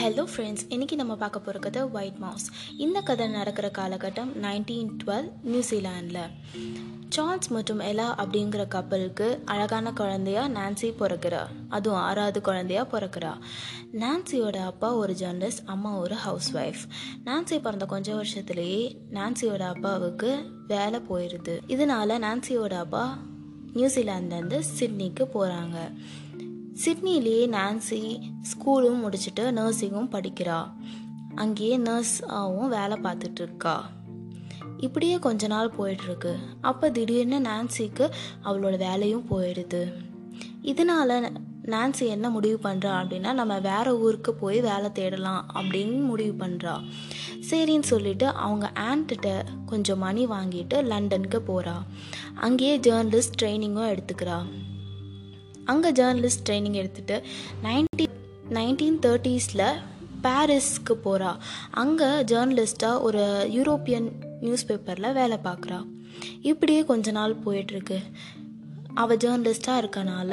Hello friends இன்றைக்கி நம்ம பார்க்க போகிற கதை ஒயிட் மவுஸ் இந்த கதை நடக்கிற காலகட்டம் நைன்டீன் டுவெல் நியூசிலாண்டில் சார்ல்ஸ் மற்றும் எலா அப்படிங்கிற கப்பலுக்கு அழகான குழந்தையா நான்சி பிறக்கிறா. அதுவும் ஆறாவது குழந்தையா பிறக்கிறா. நான்சியோட அப்பா ஒரு ஜேர்னலிஸ்ட் அம்மா ஒரு ஹவுஸ் ஒய்ஃப் நான்சி பிறந்த கொஞ்சம் வருஷத்துலேயே நான்சியோட அப்பாவுக்கு வேலை போயிடுது இதனால நான்சியோட அப்பா நியூசிலாந்துலேருந்து சிட்னிக்கு போகிறாங்க சிட்னிலேயே நான்சி ஸ்கூலும் முடிச்சுட்டு நர்சிங்கும் படிக்கிறா. அங்கேயே நர்ஸாகவும் வேலை பார்த்துட்டு இருக்கா இப்படியே கொஞ்ச நாள் போயிட்டுருக்கு அப்போ திடீர்னு நான்சிக்கு அவளோட வேலையும் போயிடுது. இதனால நான்சி என்ன முடிவு பண்ணுறா அப்படின்னா நம்ம வேற ஊருக்கு போய் வேலை தேடலாம் அப்படின்னு முடிவு பண்ணுறா சரின்னு சொல்லிட்டு அவங்க ஆண்ட்டிட்ட கொஞ்சம் மணி வாங்கிட்டு லண்டனுக்கு போகிறா அங்கேயே ஜேர்னலிஸ்ட் ட்ரைனிங்கும் எடுத்துக்கிறா. அங்கே ஜேர்னலிஸ்ட் ட்ரைனிங் எடுத்துகிட்டு நைன்டி நைன்டீன் தேர்ட்டீஸில் பாரிஸ்க்கு போகிறா அங்கே ஜேர்னலிஸ்ட்டாக ஒரு யூரோப்பியன் நியூஸ் பேப்பரில் வேலை பார்க்குறா இப்படியே கொஞ்ச நாள் போயிட்டுருக்கு. அவள் ஜேர்னலிஸ்ட்டாக இருக்கனால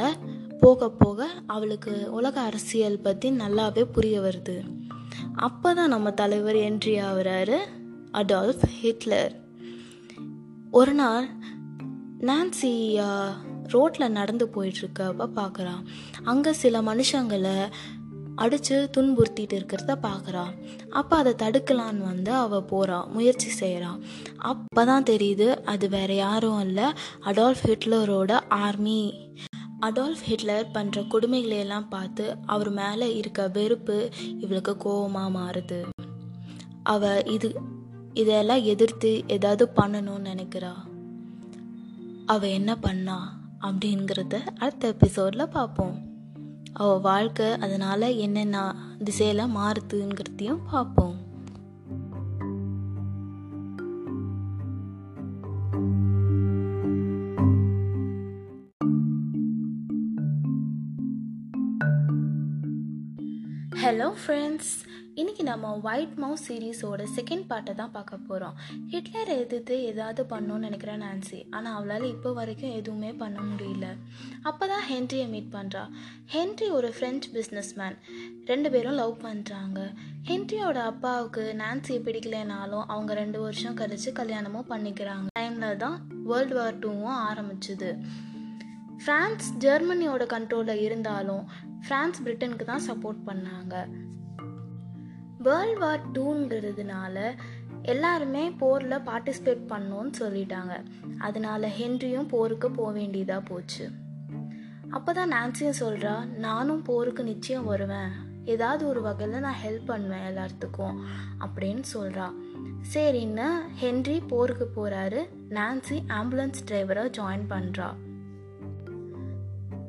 போக போக அவளுக்கு உலக அரசியல் பற்றி நல்லாவே புரிய வருது. அப்போ தான் நம்ம தலைவர் என்ட்ரி ஆகுறாரு அடால்ஃப் ஹிட்லர் ஒரு நாள் நான்சி ரோட்டில் நடந்து போயிட்டுருக்கப்ப பார்க்குறா அங்கே சில மனுஷங்களை அடித்து துன்புறுத்திட்டு இருக்கிறத பார்க்குறா அப்போ அதை தடுக்கலான்னு வந்து அவள் போகிறா முயற்சி செய்கிறா அப்போ தான் தெரியுது அது வேற யாரும் இல்லை. அடால்ஃப் ஹிட்லரோட ஆர்மி அடால்ஃப் ஹிட்லர் பண்ணுற கொடுமைகளையெல்லாம் பார்த்து அவர் மேலே இருக்க வெறுப்பு இவளுக்கு கோபமாக மாறுது. அவ இது இதெல்லாம் எதிர்த்து ஏதாவது பண்ணணும்னு நினைக்கிறா. அவ என்ன பண்ணா? அப்படிங்கிறத அடுத்த எபிசோடில் பார்ப்போம். அவள் வாழ்க்கை அதனால் என்னென்ன திசையில் மாறுதுங்கிறதையும் பார்ப்போம். ஹலோ ஃப்ரெண்ட்ஸ் இன்றைக்கி நம்ம ஒயிட் மவுஸ் சீரீஸோட செகண்ட் பார்ட்டை தான் பார்க்க போகிறோம் ஹிட்லர் எதிர்த்து ஏதாவது பண்ணணும்னு நினைக்கிறேன் நான்சி ஆனால் அவளால் இப்போ வரைக்கும் எதுவுமே பண்ண முடியல. அப்போ தான் ஹென்ரியை மீட் பண்ணுறா ஹென்ரி ஒரு ஃப்ரெஞ்ச் பிஸ்னஸ் மேன் ரெண்டு பேரும் லவ் பண்ணுறாங்க ஹென்ரியோட அப்பாவுக்கு நான்சியை பிடிக்கலைனாலும் அவங்க ரெண்டு வருஷம் கழித்து கல்யாணமும் பண்ணிக்கிறாங்க. டைமில் தான் வேர்ல்டு வார் டூவும் ஆரம்பிச்சுது. ஃப்ரான்ஸ் ஜெர்மனியோட கண்ட்ரோலில் இருந்தாலும் ஃப்ரான்ஸ் பிரிட்டனுக்கு தான் சப்போர்ட் பண்ணாங்க. வேர்ல்ட் வார் டூங்கிறதுனால எல்லாருமே போரில் பார்ட்டிசிபேட் பண்ணோன்னு சொல்லிட்டாங்க. அதனால ஹென்ரியும் போருக்கு போக வேண்டியதாக போச்சு. அப்போ தான் நான்சியும் சொல்கிறா நானும் போருக்கு நிச்சயம் வருவேன். ஏதாவது ஒரு வகையில் நான் ஹெல்ப் பண்ணுவேன் எல்லாத்துக்கும் அப்படின்னு சொல்கிறா சரின்னு ஹென்ரி போருக்கு போகிறாரு நான்சி ஆம்புலன்ஸ் டிரைவராக ஜாயின் பண்ணுறா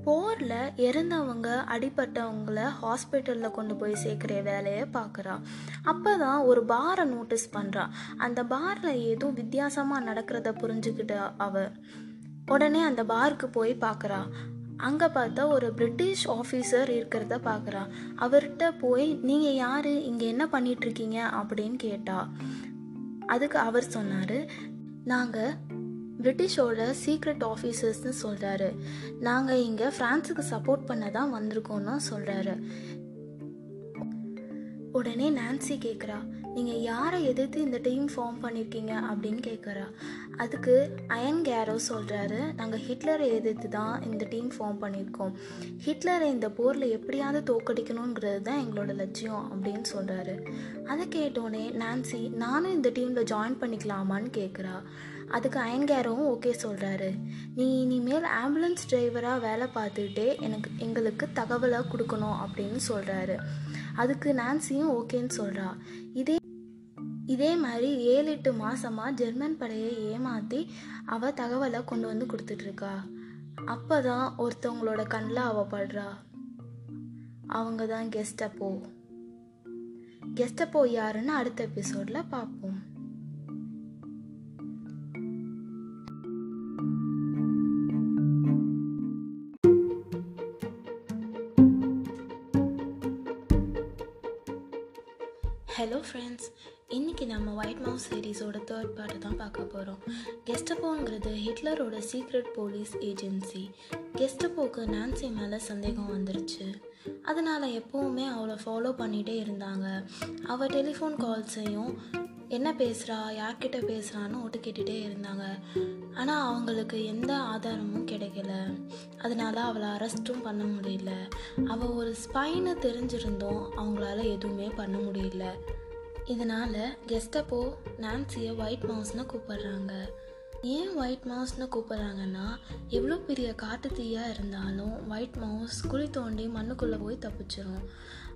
போரில் இறந்தவங்க அடிப்பட்டவங்கள ஹாஸ்பிட்டலில் கொண்டு போய் சேர்க்குற வேலையை பார்க்குறா அப்போ தான் ஒரு பாரை நோட்டீஸ் பண்ணுறா அந்த பாரில் ஏதோ வித்தியாசமாக நடக்கிறத புரிஞ்சுக்கிட்ட அவ உடனே அந்த பாருக்கு போய் பார்க்குறா. அங்கே பார்த்தா ஒரு பிரிட்டிஷ் ஆஃபீஸர் இருக்கிறத பார்க்குறா. அவர்கிட்ட போய் நீங்கள் யார்? இங்கே என்ன பண்ணிகிட்ருக்கீங்க அப்படின்னு கேட்டா. அதுக்கு அவர் சொன்னார் நாங்கள் பிரிட்டிஷோட சீக்ரெட் ஆஃபீஸர்ஸ்னு சொல்கிறாரு நாங்கள் இங்கே ஃப்ரான்ஸுக்கு சப்போர்ட் பண்ண தான் வந்திருக்கோன்னு சொல்கிறாரு உடனே நான்சி கேட்குறா நீங்கள் யாரை எதிர்த்து இந்த டீம் ஃபார்ம் பண்ணியிருக்கீங்க அப்படின்னு கேட்குறா அதுக்கு அயன் கேரோ சொல்கிறாரு நாங்கள் ஹிட்லரை எதிர்த்து தான் இந்த டீம் ஃபார்ம் பண்ணியிருக்கோம் ஹிட்லரை இந்த போரில் எப்படியாவது தோக்கடிக்கணுங்கிறது தான் எங்களோட லட்சியம் அப்படின்னு சொல்கிறாரு அதை கேட்டோடனே நான்சி நானும் இந்த டீமில் ஜாயின் பண்ணிக்கலாமான்னு கேட்குறா அதுக்கு அயன்கேரவும் ஓகே சொல்கிறாரு நீ இனிமேல் ஆம்புலன்ஸ் டிரைவராக வேலை பார்த்துக்கிட்டே எனக்கு எங்களுக்கு தகவலை கொடுக்கணும் அப்படின்னு சொல்கிறாரு அதுக்கு நான்சியும் ஓகேன்னு சொல்கிறா இதே இதே மாதிரி ஏழு எட்டு மாதமாக ஜெர்மன் படையை ஏமாற்றி அவள் தகவலை கொண்டு வந்து கொடுத்துட்ருக்கா. அப்போ தான் ஒருத்தவங்களோட கண்ணில் அவள் படுறா. அவங்க தான் கெஸ்டப்போ கெஸ்டப்போ யாருன்னு அடுத்த எபிசோடில் பார்ப்போம். ஃப்ரெண்ட்ஸ் இன்றைக்கி நம்ம ஒயிட் மவுஸ் சீரீஸோட தேர்ட் பார்ட்டு தான் பார்க்க போகிறோம் கெஸ்டப்போங்கிறது ஹிட்லரோட சீக்ரெட் போலீஸ் ஏஜென்சி கெஸ்டப்போக்கு நான்சி மேலே சந்தேகம் வந்துருச்சு. அதனால் எப்போவுமே அவளை ஃபாலோ பண்ணிகிட்டே இருந்தாங்க. அவள் டெலிஃபோன் கால்ஸையும் என்ன பேசுகிறா யார்கிட்ட பேசுகிறான்னு ஓட்டு கேட்டுகிட்டே இருந்தாங்க. ஆனால் அவங்களுக்கு எந்த ஆதாரமும் கிடைக்கல. அதனால அவளை அரெஸ்ட்டும் பண்ண முடியல. அவள் ஒரு ஸ்பைனை தெரிஞ்சிருந்தோம் அவங்களால எதுவுமே பண்ண முடியல. இதனால் கெஸ்டப்போ நான்சியை ஒயிட் மவுஸ்னு கூப்பிடுறாங்க. ஏன் ஒயிட் மவுஸ்னு கூப்பிட்றாங்கன்னா எவ்வளோ பெரிய காட்டு தீயாக இருந்தாலும் ஒயிட் மவுஸ் குழி தோண்டி மண்ணுக்குள்ளே போய் தப்பிச்சிரும்.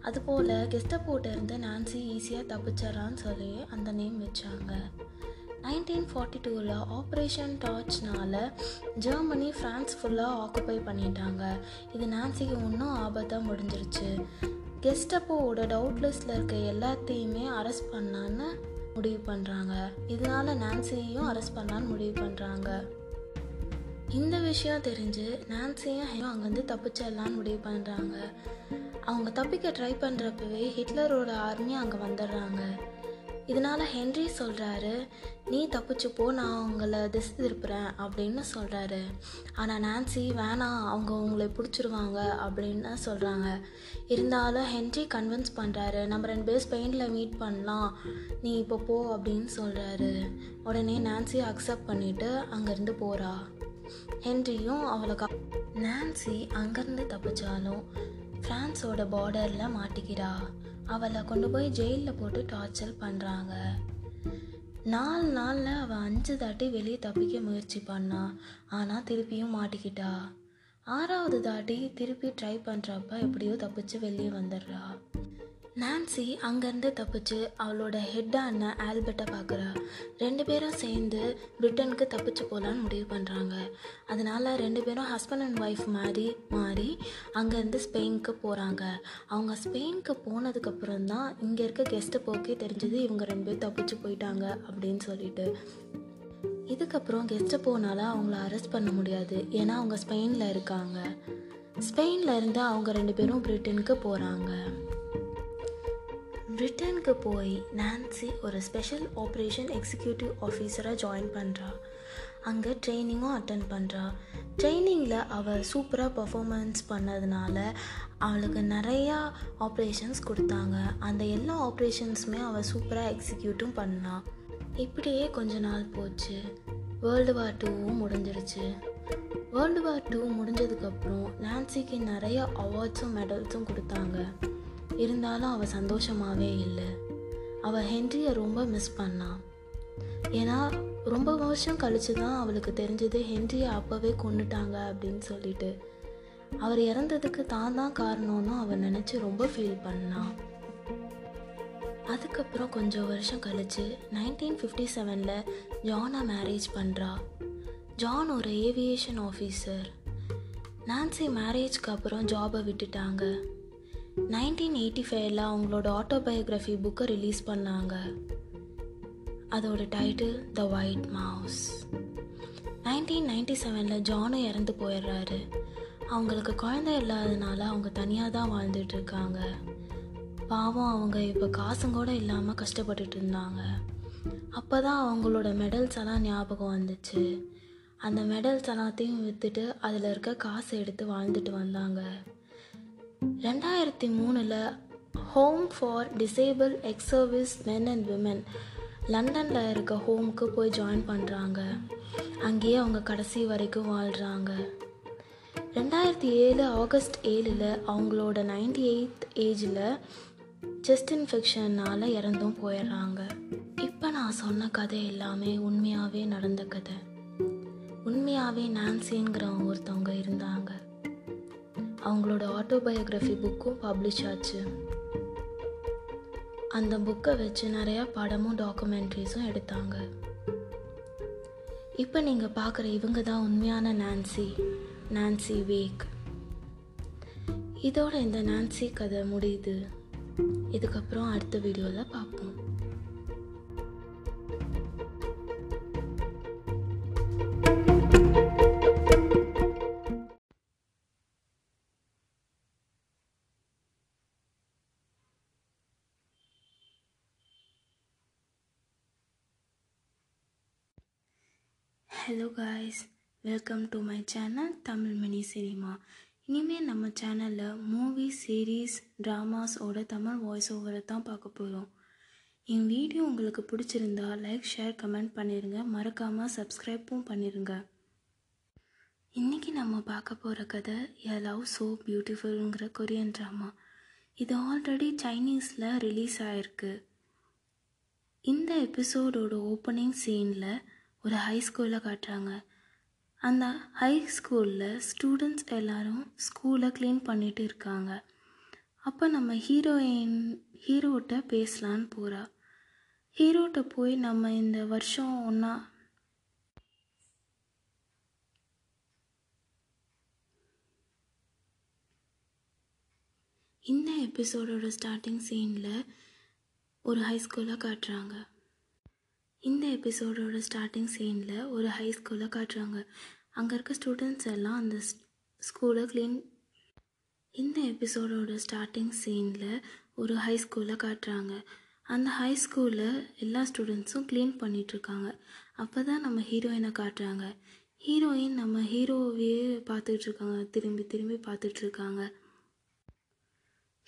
அதுபோல் கெஸ்டப்போட்ட இருந்து நான்சி ஈஸியாக தப்பிச்சிட்றான்னு சொல்லி அந்த நேம் வச்சாங்க. நைன்டீன் ஃபார்ட்டி டூவில் ஆப்ரேஷன் டார்ச்னால ஜெர்மனி ஃப்ரான்ஸ் ஃபுல்லாக ஆக்குப்பை பண்ணிட்டாங்க. இது நான்சிக்கு இன்னும் ஆபத்தாக முடிஞ்சிருச்சு. கெஸ்டப்போவோட டவுட் லிஸ்ட்டில் இருக்க எல்லாத்தையுமே அரெஸ்ட் பண்ணான்னு முடிவு பண்ணுறாங்க இதனால் நான்சியையும் அரெஸ்ட் பண்ணலான்னு முடிவு பண்ணுறாங்க இந்த விஷயம் தெரிஞ்சு நான்சியும் அங்கேருந்து தப்பிச்சிடலான்னு முடிவு பண்ணுறாங்க அவங்க தப்பிக்க ட்ரை பண்ணுறப்பவே ஹிட்லரோட ஆர்மி அங்கே வந்துடுறாங்க. இதனால் ஹென்ரி சொல்கிறாரு நீ தப்பிச்சுப்போ நான் உங்களை திசை திருப்புறேன் அப்படின்னு சொல்கிறாரு ஆனால் நான்சி வேணாம் அவங்க உங்களை பிடிச்சிருவாங்க அப்படின்னு சொல்கிறாங்க இருந்தாலும் ஹென்ரி கன்வின்ஸ் பண்ணுறாரு நம்ம ரெண்டு பேர் ஸ்பெயினில் மீட் பண்ணலாம் நீ இப்போ போ அப்படின்னு சொல்கிறாரு உடனே நான்சி அக்செப்ட் பண்ணிவிட்டு அங்கேருந்து போகிறா ஹென்ரியும் அவளை கா நான்சி அங்கேருந்து தப்பிச்சாலும் ஃப்ரான்ஸோட பார்டரில் மாட்டிக்கிறா. அவளை கொண்டு போய் ஜெயிலில் போட்டு டார்ச்சர் பண்ணுறாங்க நாலு நாளில் அவள் அஞ்சு தாட்டி வெளியே தப்பிக்க முயற்சி பண்ணா. ஆனால் திருப்பியும் மாட்டிக்கிட்டா. ஆறாவது தாட்டி திருப்பி ட்ரை பண்ணுறப்ப எப்படியோ தப்பிச்சு வெளியே வந்துடுறா. நான்சி அங்கேருந்து தப்பிச்சு அவளோட ஹெட்டான ஆல்பர்ட்டை பார்க்குறா. ரெண்டு பேரும் சேர்ந்து பிரிட்டனுக்கு தப்பிச்சு போகலான்னு முடிவு பண்ணுறாங்க அதனால் ரெண்டு பேரும் ஹஸ்பண்ட் அண்ட் ஒய்ஃப் மாதிரி மாறி அங்கேருந்து ஸ்பெயினுக்கு போகிறாங்க அவங்க ஸ்பெயினுக்கு போனதுக்கப்புறம் தான் இங்கே இருக்க கெஸ்ட்டை போக்கே தெரிஞ்சது இவங்க ரெண்டு பேரும் தப்பிச்சு போயிட்டாங்க அப்படின்னு சொல்லிட்டு. இதுக்கப்புறம் கெஸ்ட்டை போனால அவங்கள அரெஸ்ட் பண்ண முடியாது. ஏன்னா அவங்க ஸ்பெயினில் இருக்காங்க. ஸ்பெயினில் இருந்து அவங்க ரெண்டு பேரும் பிரிட்டனுக்கு போகிறாங்க பிரிட்டனுக்கு போய் நான்சி ஒரு ஸ்பெஷல் ஆப்ரேஷன் எக்ஸிக்யூட்டிவ் ஆஃபீஸராக ஜாயின் பண்ணுறா. அங்கே ட்ரைனிங்கும் அட்டன் பண்ணுறா. ட்ரைனிங்கில் அவள் சூப்பராக பர்ஃபாமன்ஸ் பண்ணதுனால அவளுக்கு நிறையா ஆப்ரேஷன்ஸ் கொடுத்தாங்க. அந்த எல்லா ஆப்ரேஷன்ஸுமே அவள் சூப்பராக எக்ஸிக்யூட்டும் பண்ணா. இப்படியே கொஞ்ச நாள் போச்சு. வேர்ல்டு வார் டூவும் முடிஞ்சிருச்சு. வேர்ல்டு வார் டூ முடிஞ்சதுக்கப்புறம் நான்சிக்கு நிறைய அவார்ட்ஸும் மெடல்ஸும் கொடுத்தாங்க. இருந்தாலும் அவள் சந்தோஷமாகவே இல்லை. அவள் ஹென்ரியை ரொம்ப மிஸ் பண்ணான் ஏன்னா ரொம்ப வருஷம் கழித்து தான் அவளுக்கு தெரிஞ்சது ஹென்ரியை அப்போவே கொண்டுட்டாங்க அப்படின்னு சொல்லிட்டு. அவர் இறந்ததுக்கு தான் தான் காரணம்னு அவள் நினச்சி ரொம்ப ஃபீல் பண்ணான் அதுக்கப்புறம் கொஞ்சம் வருஷம் கழித்து நைன்டீன் ஃபிஃப்டி செவனில் ஜானை மேரேஜ் பண்ணுறா ஜான் ஒரு ஏவியேஷன் ஆஃபீஸர் நான்சி மேரேஜ்க்கு அப்புறம் ஜாபை விட்டுட்டாங்க. நைன்டீன் எயிட்டி ஃபைவ்ல அவங்களோட ஆட்டோபயோகிராஃபி புக்கை ரிலீஸ் பண்ணாங்க. அதோட title the white mouse nineteen ninety செவனில் ஜானும் இறந்து போயிடுறாரு. அவங்களுக்கு குழந்தை இல்லாததுனால அவங்க தனியாக தான் வாழ்ந்துட்டு இருக்காங்க. பாவம் அவங்க இப்போ காசும் கூட இல்லாமல் கஷ்டப்பட்டுட்டு இருந்தாங்க. அப்போ தான் அவங்களோட மெடல்ஸ் எல்லாம் ஞாபகம் வந்துச்சு. அந்த மெடல்ஸ் எல்லாத்தையும் விற்றுட்டு அதில் இருக்க காசை எடுத்து வாழ்ந்துட்டு வந்தாங்க. ரெண்டாயிரத்தி மூணில் home for disable ex service men and women லண்டனில் இருக்க ஹோமுக்கு போய் ஜாயின் பண்ணுறாங்க அங்கேயே அவங்க கடைசி வரைக்கும் வாழ்கிறாங்க ரெண்டாயிரத்தி ஏழு ஆகஸ்ட் ஏழில் அவங்களோட நைன்டி எயித் ஏஜில் செஸ்ட் இன்ஃபெக்ஷனால் இறந்தும் போயிடுறாங்க. இப்போ நான் சொன்ன கதை எல்லாமே உண்மையாகவே நடந்த கதை. உண்மையாகவே நான்சிங்கிற ஒருத்தவங்க இருந்தாங்க. அவங்களோட ஆட்டோபயோகிராஃபி புக்கும் பப்ளிஷ் ஆச்சு. அந்த புக்கை வச்சு நிறையா படமும் டாக்குமெண்ட்ரிஸும் எடுத்தாங்க. இப்போ நீங்கள் பார்க்குற இவங்க தான் உண்மையான நான்சி நான்சி வேக் இதோட இந்த நான்சி கதை முடியுது. இதுக்கப்புறம் அடுத்த வீடியோவில் பார்ப்போம். Hello guys welcome to my channel Tamil mini cinema இனிமேல் நம்ம சேனலில் மூவி சீரீஸ் ட்ராமாஸோட தமிழ் வாய்ஸ் ஓவரை தான் பார்க்க போகிறோம் என் வீடியோ உங்களுக்கு பிடிச்சிருந்தா லைக் ஷேர் கமெண்ட் பண்ணிடுங்க மறக்காமல் சப்ஸ்கிரைப்பும் பண்ணிடுங்க இன்றைக்கி நம்ம பார்க்க போகிற கதை எ லவ் ஸோ பியூட்டிஃபுல்ங்கிற கொரியன் ட்ராமா இது ஆல்ரெடி சைனீஸில் ரிலீஸ் ஆகிருக்கு இந்த எபிசோடோட ஓப்பனிங் சீனில் ஒரு ஹை ஸ்கூலில் காட்டுறாங்க. அந்த ஹை ஸ்கூலில் ஸ்டூடெண்ட்ஸ் எல்லோரும் ஸ்கூலை க்ளீன் பண்ணிட்டு இருக்காங்க. அப்போ நம்ம ஹீரோயின் ஹீரோட்ட பேசலான்னு போகிறா ஹீரோட்ட போய் நம்ம இந்த வருஷம் ஒன்றா இந்த எபிசோடோட ஸ்டார்டிங் சீனில் ஒரு ஹை ஸ்கூலில் காட்டுறாங்க. இந்த எபிசோடோட ஸ்டார்டிங் சீனில் ஒரு ஹை ஸ்கூலை காட்டுறாங்க. அங்கே இருக்க ஸ்டூடெண்ட்ஸ் எல்லாம் அந்த ஸ்கூலை க்ளீன் இந்த எபிசோடோட ஸ்டார்டிங் சீனில் ஒரு ஹை ஸ்கூலை காட்டுறாங்க. அந்த ஹை ஸ்கூலில் எல்லா ஸ்டூடெண்ட்ஸும் க்ளீன் பண்ணிகிட்ருக்காங்க அப்போ தான் நம்ம ஹீரோயினை காட்டுறாங்க. ஹீரோயின் நம்ம ஹீரோவையே பார்த்துட்ருக்காங்க திரும்பி திரும்பி பார்த்துட்ருக்காங்க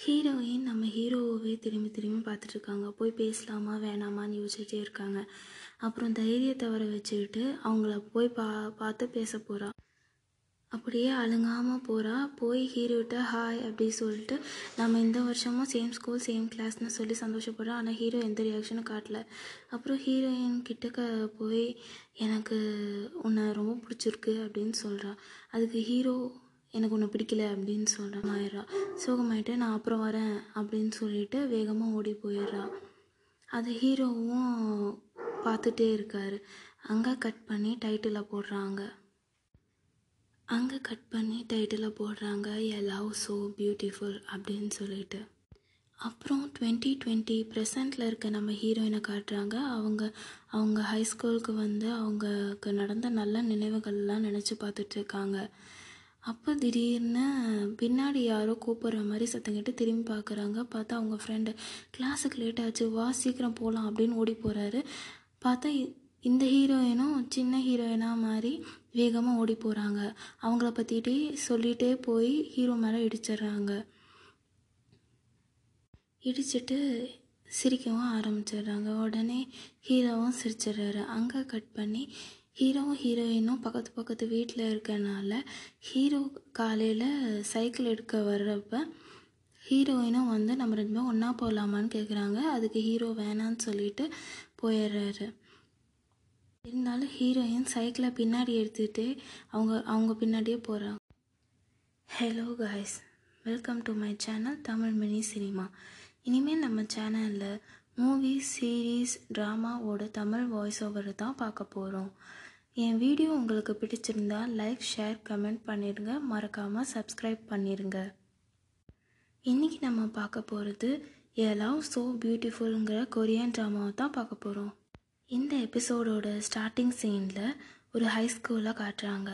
ஹீரோயின் நம்ம ஹீரோவே திரும்பி திரும்பி பார்த்துட்ருக்காங்க. போய் பேசலாமா வேணாமான்னு யோசிச்சுட்டே இருக்காங்க. அப்புறம் தைரியத்தை வர வச்சுக்கிட்டு அவங்கள போய் பா பார்த்து பேச போகிறா அப்படியே அழுங்காமல் போகிறா போய் ஹீரோட்ட ஹாய் அப்படி சொல்லிட்டு நம்ம இந்த வருஷமும் சேம் ஸ்கூல் சேம் கிளாஸ்னு சொல்லி சந்தோஷப்படுறோம் ஆனால் ஹீரோ எந்த ரியாக்ஷனும் காட்டல. அப்புறம் ஹீரோயின் கிட்டக்க போய் எனக்கு உன்னை ரொம்ப பிடிச்சிருக்கு அப்படின்னு சொல்கிறா அதுக்கு ஹீரோ எனக்கு ஒன்று பிடிக்கல அப்படின்னு சொல்கிறான் ஆயிடுறா. சோகமாயிட்டு நான் அப்புறம் வரேன் அப்படின்னு சொல்லிட்டு வேகமாக ஓடி போயிடுறா. அது ஹீரோவும் பார்த்துட்டே இருக்காரு. அங்கே கட் பண்ணி டைட்டில் போடுறாங்க. அங்கே கட் பண்ணி டைட்டில் போடுறாங்க எ லவ் ஸோ பியூட்டிஃபுல் அப்படின்னு சொல்லிட்டு. அப்புறம் டுவெண்ட்டி டுவெண்ட்டி ப்ரெசண்டில் இருக்க நம்ம ஹீரோயினை காட்டுறாங்க. அவங்க அவங்க ஹை ஸ்கூலுக்கு வந்து அவங்களுக்கு நடந்த நல்ல நினைவுகள்லாம் நினச்சி பார்த்துட்ருக்காங்க அப்போ திடீர்னு பின்னாடி யாரோ கூப்பிட்ற மாதிரி சத்தம் கேட்டு திரும்பி பார்க்குறாங்க. பார்த்தா அவங்க ஃப்ரெண்டு கிளாஸுக்கு லேட் ஆச்சு வா சீக்கிரம் போகலாம் அப்படின்னு ஓடி போகிறாரு பார்த்தா இந்த ஹீரோயினும் சின்ன ஹீரோயினாக மாதிரி வேகமாக ஓடி போகிறாங்க அவங்கள பற்றிட்டே சொல்லிகிட்டே போய் ஹீரோ மேலே இடிச்சிடுறாங்க. இடிச்சிட்டு சிரிக்கவும் ஆரம்பிச்சிடுறாங்க. உடனே ஹீரோவும் சிரிச்சிடுறாரு. அங்கே கட் பண்ணி ஹீரோவும் ஹீரோயினும் பக்கத்து பக்கத்து வீட்டில் இருக்கிறனால ஹீரோ காலையில் சைக்கிள் எடுக்க வர்றப்ப ஹீரோயினும் வந்து நம்ம ரெண்டு பேரும் ஒன்றா போகலாமான்னு கேட்குறாங்க அதுக்கு ஹீரோ வேணான்னு சொல்லிட்டு போயிடுறாரு. இருந்தாலும் ஹீரோயின் சைக்கிளை பின்னாடி எடுத்துகிட்டு அவங்க அவங்க பின்னாடியே போகிறாங்க hello guys welcome to my channel Tamil mini cinema. இனிமேல் நம்ம சேனலில் மூவி சீரீஸ் ட்ராமாவோட தமிழ் வாய்ஸ் ஓவர் தான் பார்க்க போகிறோம் என் வீடியோ உங்களுக்கு பிடிச்சிருந்தா லைக் ஷேர் கமெண்ட் பண்ணிடுங்க மறக்காமல் சப்ஸ்கிரைப் பண்ணிடுங்க இன்றைக்கி நம்ம பார்க்க போகிறது ஏ லவ் ஸோ பியூட்டிஃபுல்ங்கிற கொரியன் ட்ராமாவை தான் பார்க்க போகிறோம் இந்த எபிசோடோட ஸ்டார்டிங் சீனில் ஒரு ஹை ஸ்கூலில் காட்டுறாங்க.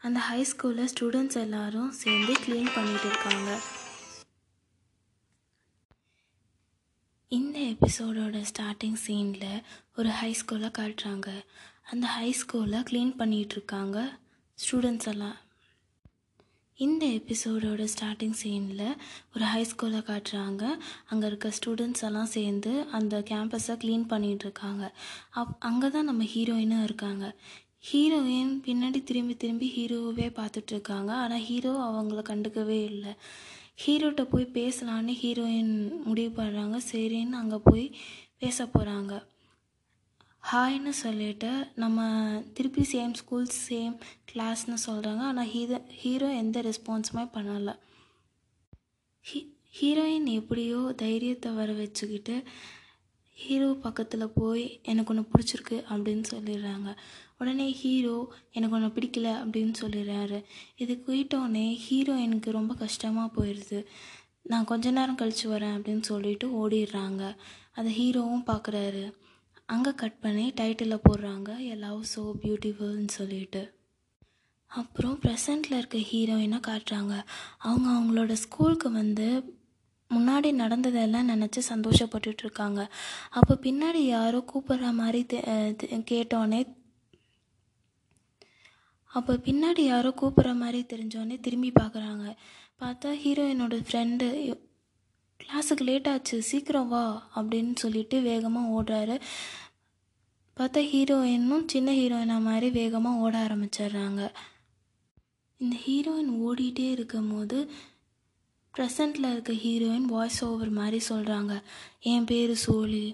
அந்த ஹை ஸ்கூலில் ஸ்டூடெண்ட்ஸ் எல்லாரும் சேர்ந்து க்ளீன் பண்ணிகிட்டு இருக்காங்க. இந்த எபிசோடோட ஸ்டார்டிங் சீனில் ஒரு ஹை ஸ்கூலில் காட்டுறாங்க. அந்த ஹை ஸ்கூலில் க்ளீன் பண்ணிகிட்ருக்காங்க ஸ்டூடெண்ட்ஸ் எல்லாம். இந்த எபிசோடோட ஸ்டார்டிங் சீனில் ஒரு ஹை ஸ்கூலில் காட்டுறாங்க. அங்கே இருக்க ஸ்டூடெண்ட்ஸ் எல்லாம் சேர்ந்து அந்த கேம்பஸை க்ளீன் பண்ணிகிட்ருக்காங்க அப் அங்கே தான் நம்ம ஹீரோயினும் இருக்காங்க. ஹீரோயின் பின்னாடி திரும்பி திரும்பி ஹீரோவே பார்த்துட்ருக்காங்க ஆனால் ஹீரோ அவங்கள கண்டுக்கவே இல்லை. ஹீரோட்ட போய் பேசலான்னு ஹீரோயின் முடிவு பண்ணுறாங்க சரின்னு அங்கே போய் பேச போகிறாங்க ஹாய்னு சொல்லிட்டு நம்ம திருப்பி சேம் ஸ்கூல் சேம் கிளாஸ்னு சொல்கிறாங்க ஆனால் ஹீரோ ஹீரோ எந்த ரெஸ்பான்ஸுமே பண்ணலை. ஹீ ஹீரோயின் எப்படியோ தைரியத்தை வர வச்சுக்கிட்டு ஹீரோ பக்கத்தில் போய் எனக்கு ஒன்று பிடிச்சிருக்கு அப்படின்னு சொல்லிடுறாங்க. உடனே ஹீரோ எனக்கு ஒன்று பிடிக்கல அப்படின்னு சொல்லிடுறாரு. இது போயிட்டோடனே ஹீரோயினுக்கு ரொம்ப கஷ்டமாக போயிடுது நான் கொஞ்ச நேரம் கழித்து வரேன் அப்படின்னு சொல்லிட்டு ஓடிடுறாங்க. அதை ஹீரோவும் பார்க்குறாரு அங்கே கட் பண்ணி டைட்டிலில் போடுறாங்க. எ லவ் ஸோ பியூட்டிஃபுல்னு சொல்லிட்டு. அப்புறம் ப்ரெசண்டில் இருக்க ஹீரோயினை காட்டுறாங்க. அவங்க அவங்களோட ஸ்கூலுக்கு வந்து முன்னாடி நடந்ததெல்லாம் நினச்சி சந்தோஷப்பட்டுட்டு இருக்காங்க. அப்போ பின்னாடி யாரோ கூப்பிட்ற மாதிரி தெ- கேட்டோன்னே அப்போ பின்னாடி யாரோ கூப்பிட்ற மாதிரி தெரிஞ்சோடனே திரும்பி பார்க்குறாங்க. பார்த்தா ஹீரோயினோட ஃப்ரெண்டு கிளாஸுக்கு லேட் ஆச்சு சீக்கிரம் வா அப்படின்னு சொல்லிட்டு வேகமாக ஓடுறாரு. பார்த்தா ஹீரோயினும் சின்ன ஹீரோயினாக மாதிரி வேகமாக ஓட ஆரம்பிச்சிடுறாங்க. இந்த ஹீரோயின் ஓடிட்டே இருக்கும் போது ப்ரெசண்டில் இருக்க ஹீரோயின் வாய்ஸ் ஓவர் மாதிரி சொல்கிறாங்க என் பேர் சோழி.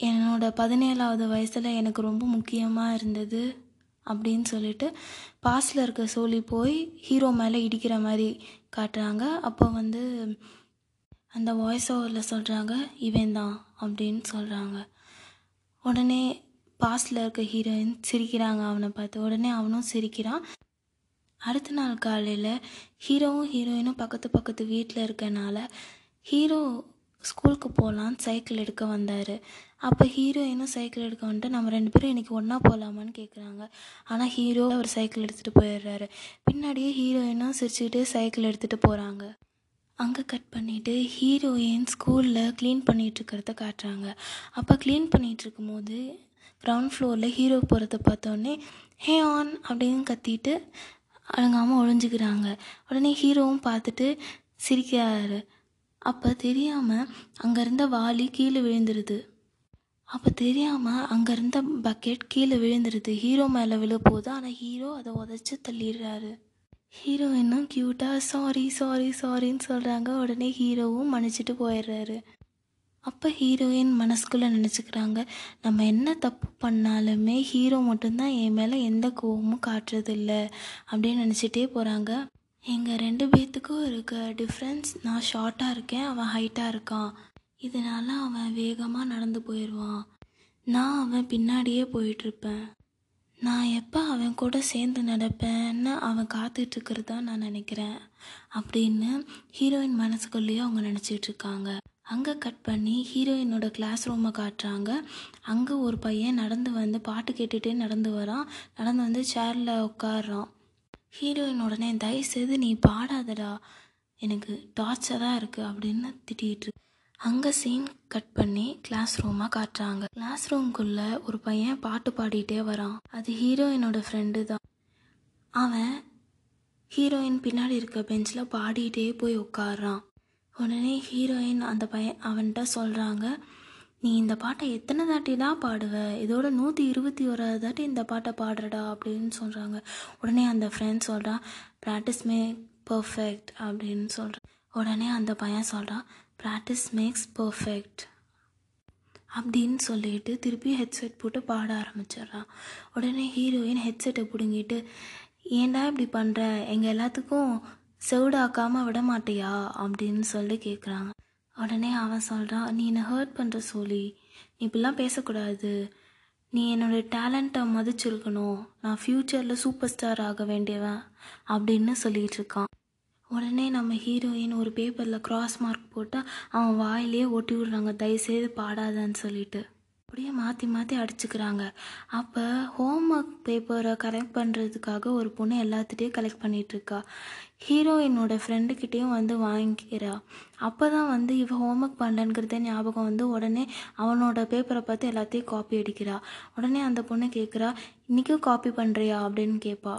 என்னோட பதினேழாவது வயசில் எனக்கு ரொம்ப முக்கியமாக இருந்தது அப்படின்னு சொல்லிட்டு பாஸில் இருக்க சோழி போய் ஹீரோ மேலே இடிக்கிற மாதிரி காட்டுறாங்க. அப்போ வந்து அந்த வாய்ஸ் ஓவரில் சொல்கிறாங்க இவன் தான் அப்படின்னு சொல்கிறாங்க உடனே பாஸ்டில் இருக்க ஹீரோயின் சிரிக்கிறாங்க அவனை பார்த்து. உடனே அவனும் சிரிக்கிறான். அடுத்த நாள் காலையில் ஹீரோவும் ஹீரோயினும் பக்கத்து பக்கத்து வீட்டில் இருக்கனால ஹீரோ ஸ்கூலுக்கு போகலான்னு சைக்கிள் எடுக்க வந்தார். அப்போ ஹீரோயினும் சைக்கிள் எடுக்க வந்துட்டு நம்ம ரெண்டு பேரும் இன்றைக்கி ஒன்றா போகலாமான்னு கேட்குறாங்க ஆனால் ஹீரோ அவர் சைக்கிள் எடுத்துகிட்டு போயிடுறாரு. பின்னாடியே ஹீரோயினும் சிரிச்சுக்கிட்டே சைக்கிள் எடுத்துகிட்டு போகிறாங்க அங்கே கட் பண்ணிவிட்டு ஹீரோயின் ஸ்கூலில் க்ளீன் பண்ணிகிட்டு இருக்கிறத காட்டுறாங்க. அப்போ க்ளீன் பண்ணிகிட்ருக்கும் போது கிரவுண்ட் ஃப்ளோரில் ஹீரோ போகிறத பார்த்தோன்னே ஹே ஆன் அப்படின்னு கத்திட்டு அழங்காமல் ஒழிஞ்சுக்கிறாங்க உடனே ஹீரோவும் பார்த்துட்டு சிரிக்கிறாரு. அப்போ தெரியாமல் அங்கேருந்த வாலி கீழே விழுந்துருது. அப்போ தெரியாமல் அங்கே இருந்த பக்கெட் கீழே விழுந்துருது. ஹீரோ மேலே விழ போகுது ஆனால் ஹீரோ அதை உதச்சி தள்ளிடுறாரு. ஹீரோயினும் க்யூட்டாக சாரி சாரி சாரின்னு சொல்கிறாங்க உடனே ஹீரோவும் மன்னிச்சிட்டு போயிடுறாரு. அப்போ ஹீரோயின் மனசுக்குள்ளே நினச்சிக்கிறாங்க நம்ம என்ன தப்பு பண்ணாலுமே ஹீரோ மட்டும்தான் என் மேலே எந்த கோவமும் காட்டுறதில்ல அப்படின்னு நினச்சிட்டே போகிறாங்க எங்கள் ரெண்டு பேர்த்துக்கும் இருக்க டிஃப்ரென்ஸ் நான் ஷார்ட்டாக இருக்கேன் அவன் ஹைட்டாக இருக்கான். இதனால அவன் வேகமாக நடந்து போயிடுவான். நான் அவன் பின்னாடியே போயிட்டுருப்பேன். நான் எப்போ அவன் கூட சேர்ந்து நடப்பேன்னு அவன் காத்துட்ருக்கிறதா நான் நினைக்கிறேன் அப்படின்னு ஹீரோயின் மனசுக்குள்ளேயே அவங்க நினச்சிட்டு இருக்காங்க அங்கே கட் பண்ணி ஹீரோயினோட கிளாஸ் ரூமை காட்டுறாங்க. அங்கே ஒரு பையன் நடந்து வந்து பாட்டு கேட்டுகிட்டே நடந்து வரான். நடந்து வந்து சேரில் உட்காடுறான் ஹீரோயின் உடனே தயவுசெய்து நீ பாடாதடா. எனக்கு டார்ச்சராக இருக்குது அப்படின்னு திட்டிகிட்டு அங்கே சீன் கட் பண்ணி கிளாஸ் ரூமாக காட்டுறாங்க. கிளாஸ் ரூம்குள்ளே ஒரு பையன் பாட்டு பாடிட்டே வரான். அது ஹீரோயினோட ஃப்ரெண்டு தான். அவன் ஹீரோயின் பின்னாடி இருக்க பெஞ்சில் பாடிட்டே போய் உட்காடுறான் உடனே ஹீரோயின் அந்த பையன் அவன்கிட்ட சொல்கிறாங்க நீ இந்த பாட்டை எத்தனை தாட்டி தான் பாடுவ? இதோட நூற்றி இருபத்தி ஓராது தாட்டி இந்த பாட்டை பாடுறடா அப்படின்னு சொல்கிறாங்க உடனே அந்த ஃப்ரெண்ட் சொல்கிறான் ப்ராக்டிஸ் மே பர்ஃபெக்ட் அப்படின்னு சொல்கிறான் உடனே அந்த பையன் சொல்கிறான் ப்ராக்டிஸ் மேக்ஸ் பர்ஃபெக்ட் அப்படின்னு சொல்லிட்டு திருப்பி ஹெட்செட் போட்டு பாட ஆரம்பிச்சிடுறான் உடனே ஹீரோயின் ஹெட்செட்டை பிடுங்கிட்டு ஏன்டா இப்படி பண்ணுற எங்கள் எல்லாத்துக்கும் செவிடாக்காமல் விட மாட்டியா? அப்படின்னு சொல்லி கேட்குறாங்க உடனே அவன் சொல்கிறான் நீ என்னை ஹர்ட் பண்ணுற சொல்லி நீ இப்படிலாம் பேசக்கூடாது. நீ என்னோடய டேலண்ட்டை மதிச்சிருக்கணும். நான் ஃப்யூச்சரில் சூப்பர் ஸ்டார் ஆக வேண்டியவன். அப்படின்னு சொல்லிகிட்டு இருக்கான். உடனே நம்ம ஹீரோயின் ஒரு பேப்பரில் கிராஸ் மார்க் போட்டால் அவன் வாயிலே ஒட்டி விடுறாங்க. தயவுசெய்து பாடாதன்னு சொல்லிட்டு. அப்படியே மாற்றி மாற்றி அடிச்சுக்கிறாங்க. அப்போ ஹோம் ஒர்க் பேப்பரை கலெக்ட் பண்ணுறதுக்காக ஒரு பொண்ணு எல்லாத்துட்டையும் கலெக்ட் பண்ணிகிட்ருக்கா ஹீரோயினோட ஃப்ரெண்டுக்கிட்டேயும் வந்து வாங்கிக்கிறா. அப்போ தான் வந்து இவ ஹோம் ஒர்க் பண்ணலங்கிறத ஞாபகம் வந்து உடனே அவனோட பேப்பரை பார்த்து எல்லாத்தையும் காப்பி அடிக்கிறா. உடனே அந்த பொண்ணு கேட்குறா இன்றைக்கும் காப்பி பண்ணுறியா அப்படின்னு கேட்பா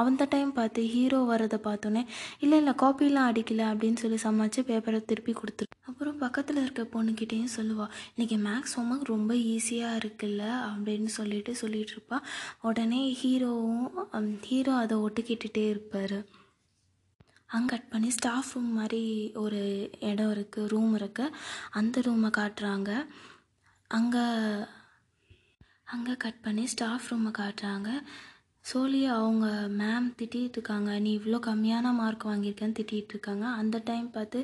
அந்த டைம் பார்த்து ஹீரோ வரதை பார்த்தோன்னே இல்லை இல்லை காப்பிலாம் அடிக்கல அப்படின்னு சொல்லி சமாளித்து பேப்பரை திருப்பி கொடுத்துரு. அப்புறம் பக்கத்தில் இருக்க பொண்ணுக்கிட்டேயும் சொல்லுவாள் இன்றைக்கி மேக்ஸ் ஹோம்ஒர்க் ரொம்ப ஈஸியாக இருக்குல்ல அப்படின்னு சொல்லிட்டு சொல்லிகிட்டு இருப்பா. உடனே ஹீரோவும் ஹீரோ அதை ஒட்டுக்கிட்டுட்டே இருப்பார். அங்கே கட் பண்ணி ஸ்டாஃப் ரூம் மாதிரி ஒரு இடம் இருக்குது ரூம் இருக்குது அந்த ரூமை காட்டுறாங்க. அங்கே அங்கே கட் பண்ணி ஸ்டாஃப் ரூமை காட்டுறாங்க. சோழி அவங்க மேம் திட்டிகிட்டு இருக்காங்க. நீ இவ்வளோ கம்மியான மார்க் வாங்கியிருக்கேன்னு திட்டிகிட்டு இருக்காங்க. அந்த டைம் பார்த்து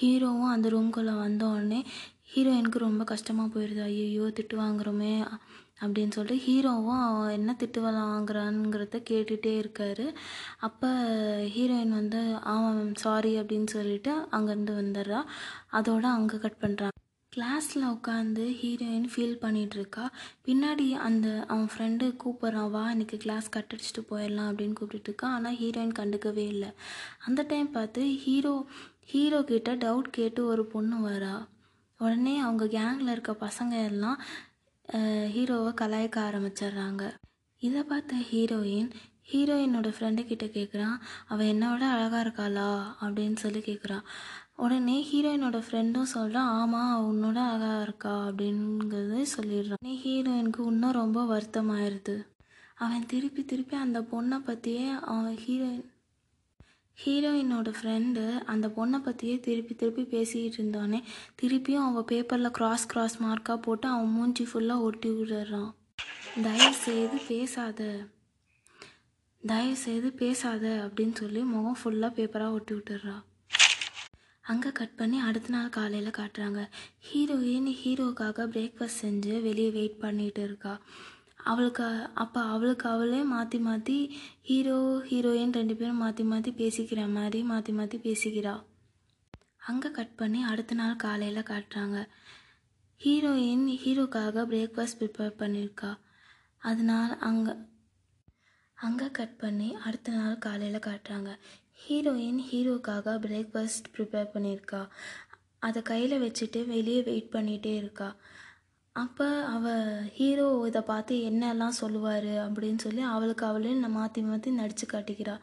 ஹீரோவும் அந்த ரூம்குள்ளே வந்த உடனே ஹீரோயினுக்கு ரொம்ப கஷ்டமாக போயிடுது ஐயோ திட்டு வாங்குறோமே. அப்படின்னு சொல்லிட்டு ஹீரோவும் அவன் என்ன திட்டு வாங்குறான்ங்கிறத கேட்டுகிட்டே இருக்காரு. அப்போ ஹீரோயின் வந்து ஆமாம் மேம் சாரி அப்படின்னு சொல்லிட்டு அங்கேருந்து வந்துடுறா. அதோட அங்கே கட் பண்ணுறான் கிளாஸில் உட்காந்து ஹீரோயின் ஃபீல் பண்ணிகிட்ருக்கா பின்னாடி அந்த அவன் ஃப்ரெண்டு கூப்பிட்றான் வா இன்னைக்கு கிளாஸ் கட் அடிச்சுட்டு போயிடலாம் அப்படின்னு கூப்பிட்டுருக்கான் ஆனால் ஹீரோயின் கண்டுக்கவே இல்லை. அந்த டைம் பார்த்து ஹீரோ ஹீரோ கிட்ட டவுட் கேட்டு ஒரு பொண்ணு வரா. உடனே அவங்க கேங்கில் இருக்க பசங்க எல்லாம் ஹீரோவை கலாய்க்க ஆரம்பிச்சிடுறாங்க. இதை பார்த்த ஹீரோயின் ஹீரோயினோட ஃப்ரெண்டு கிட்ட கேட்குறான் அவள் என்னை விட அழகாக இருக்காளா? அப்படின்னு சொல்லி கேட்குறான் உடனே ஹீரோயினோட ஃப்ரெண்டும் சொல்கிறான் ஆமாம் அவ உன்னோட அழகாக இருக்கா? அப்படிங்கிறது சொல்லிடுறான் உடனே ஹீரோயினுக்கு இன்னும் ரொம்ப வருத்தமாயிருது. அவன் திருப்பி திருப்பி அந்த பொண்ணை பற்றியே அவன் ஹீரோயின் ஹீரோயினோட ஃப்ரெண்டு அந்த பொண்ணை பற்றியே திருப்பி திருப்பி பேசிகிட்டு இருந்தோடனே திருப்பியும் அவன் பேப்பரில் கிராஸ் கிராஸ் மார்க்காக போட்டு அவன் மூஞ்சி ஃபுல்லாக ஒட்டி விடுறான். தயவு செய்து பேசாத தயவு செய்து பேசாத அப்படின்னு சொல்லி முகம் ஃபுல்லாக பேப்பராக ஒட்டி விட்டுறா அங்கே கட் பண்ணி அடுத்த நாள் காலையில் காட்டுறாங்க. ஹீரோயின் ஹீரோக்காக பிரேக்ஃபாஸ்ட் செஞ்சு வெளியே வெயிட் பண்ணிகிட்டு இருக்கா. அவளுக்கு அப்போ அவளுக்கு அவளே மாற்றி மாற்றி ஹீரோ ஹீரோயின் ரெண்டு பேரும் மாற்றி மாற்றி பேசிக்கிற மாதிரி மாற்றி மாற்றி பேசிக்கிறா. அங்கே கட் பண்ணி அடுத்த நாள் காலையில் காட்டுறாங்க. ஹீரோயின் ஹீரோக்காக பிரேக்ஃபாஸ்ட் ப்ரிப்பேர் பண்ணியிருக்கா அதனால் அங்கே அங்கே கட் பண்ணி அடுத்த நாள் காலையில் காட்டுறாங்க. ஹீரோயின் ஹீரோக்காக பிரேக்ஃபாஸ்ட் ப்ரிப்பேர் பண்ணியிருக்கா. அதை கையில் வச்சுட்டு வெளியே வெயிட் பண்ணிகிட்டே இருக்கா. அப்போ அவள் ஹீரோ இதை பார்த்து என்னெல்லாம் சொல்லுவார் அப்படின்னு சொல்லி அவளுக்கு அவளே நான் மாற்றி மாற்றி நடித்து காட்டிக்கிறா.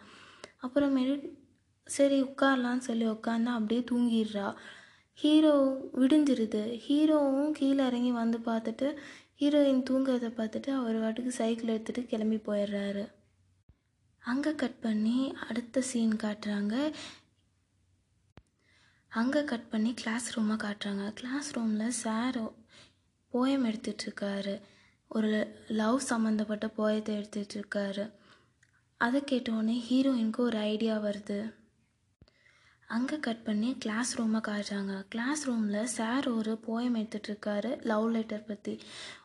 அப்புறமேலு சரி உட்காரலான்னு சொல்லி உட்காந்து அப்படியே தூங்கிடுறா. ஹீரோ விடிஞ்சிருது. ஹீரோவும் கீழே இறங்கி வந்து பார்த்துட்டு ஹீரோயின் தூங்குறதை பார்த்துட்டு அவர் வாட்டுக்கு சைக்கிள் எடுத்துகிட்டு கிளம்பி போயிடுறாரு. அங்கே கட் பண்ணி அடுத்த சீன் காட்டுறாங்க. அங்கே கட் பண்ணி கிளாஸ் ரூமை காட்டுறாங்க. கிளாஸ் ரூமில் சார் போயம் எடுத்துகிட்ருக்காரு ஒரு லவ் சம்மந்தப்பட்ட போயத்தை எடுத்துகிட்ருக்காரு அதை கேட்டோடனே ஹீரோயினுக்கு ஒரு ஐடியா வருது. அங்கே கட் பண்ணி கிளாஸ் ரூமை காட்டுறாங்க. கிளாஸ் ரூமில் சார் ஒரு போயம் எடுத்துகிட்ருக்காரு லவ் லெட்டர் பற்றி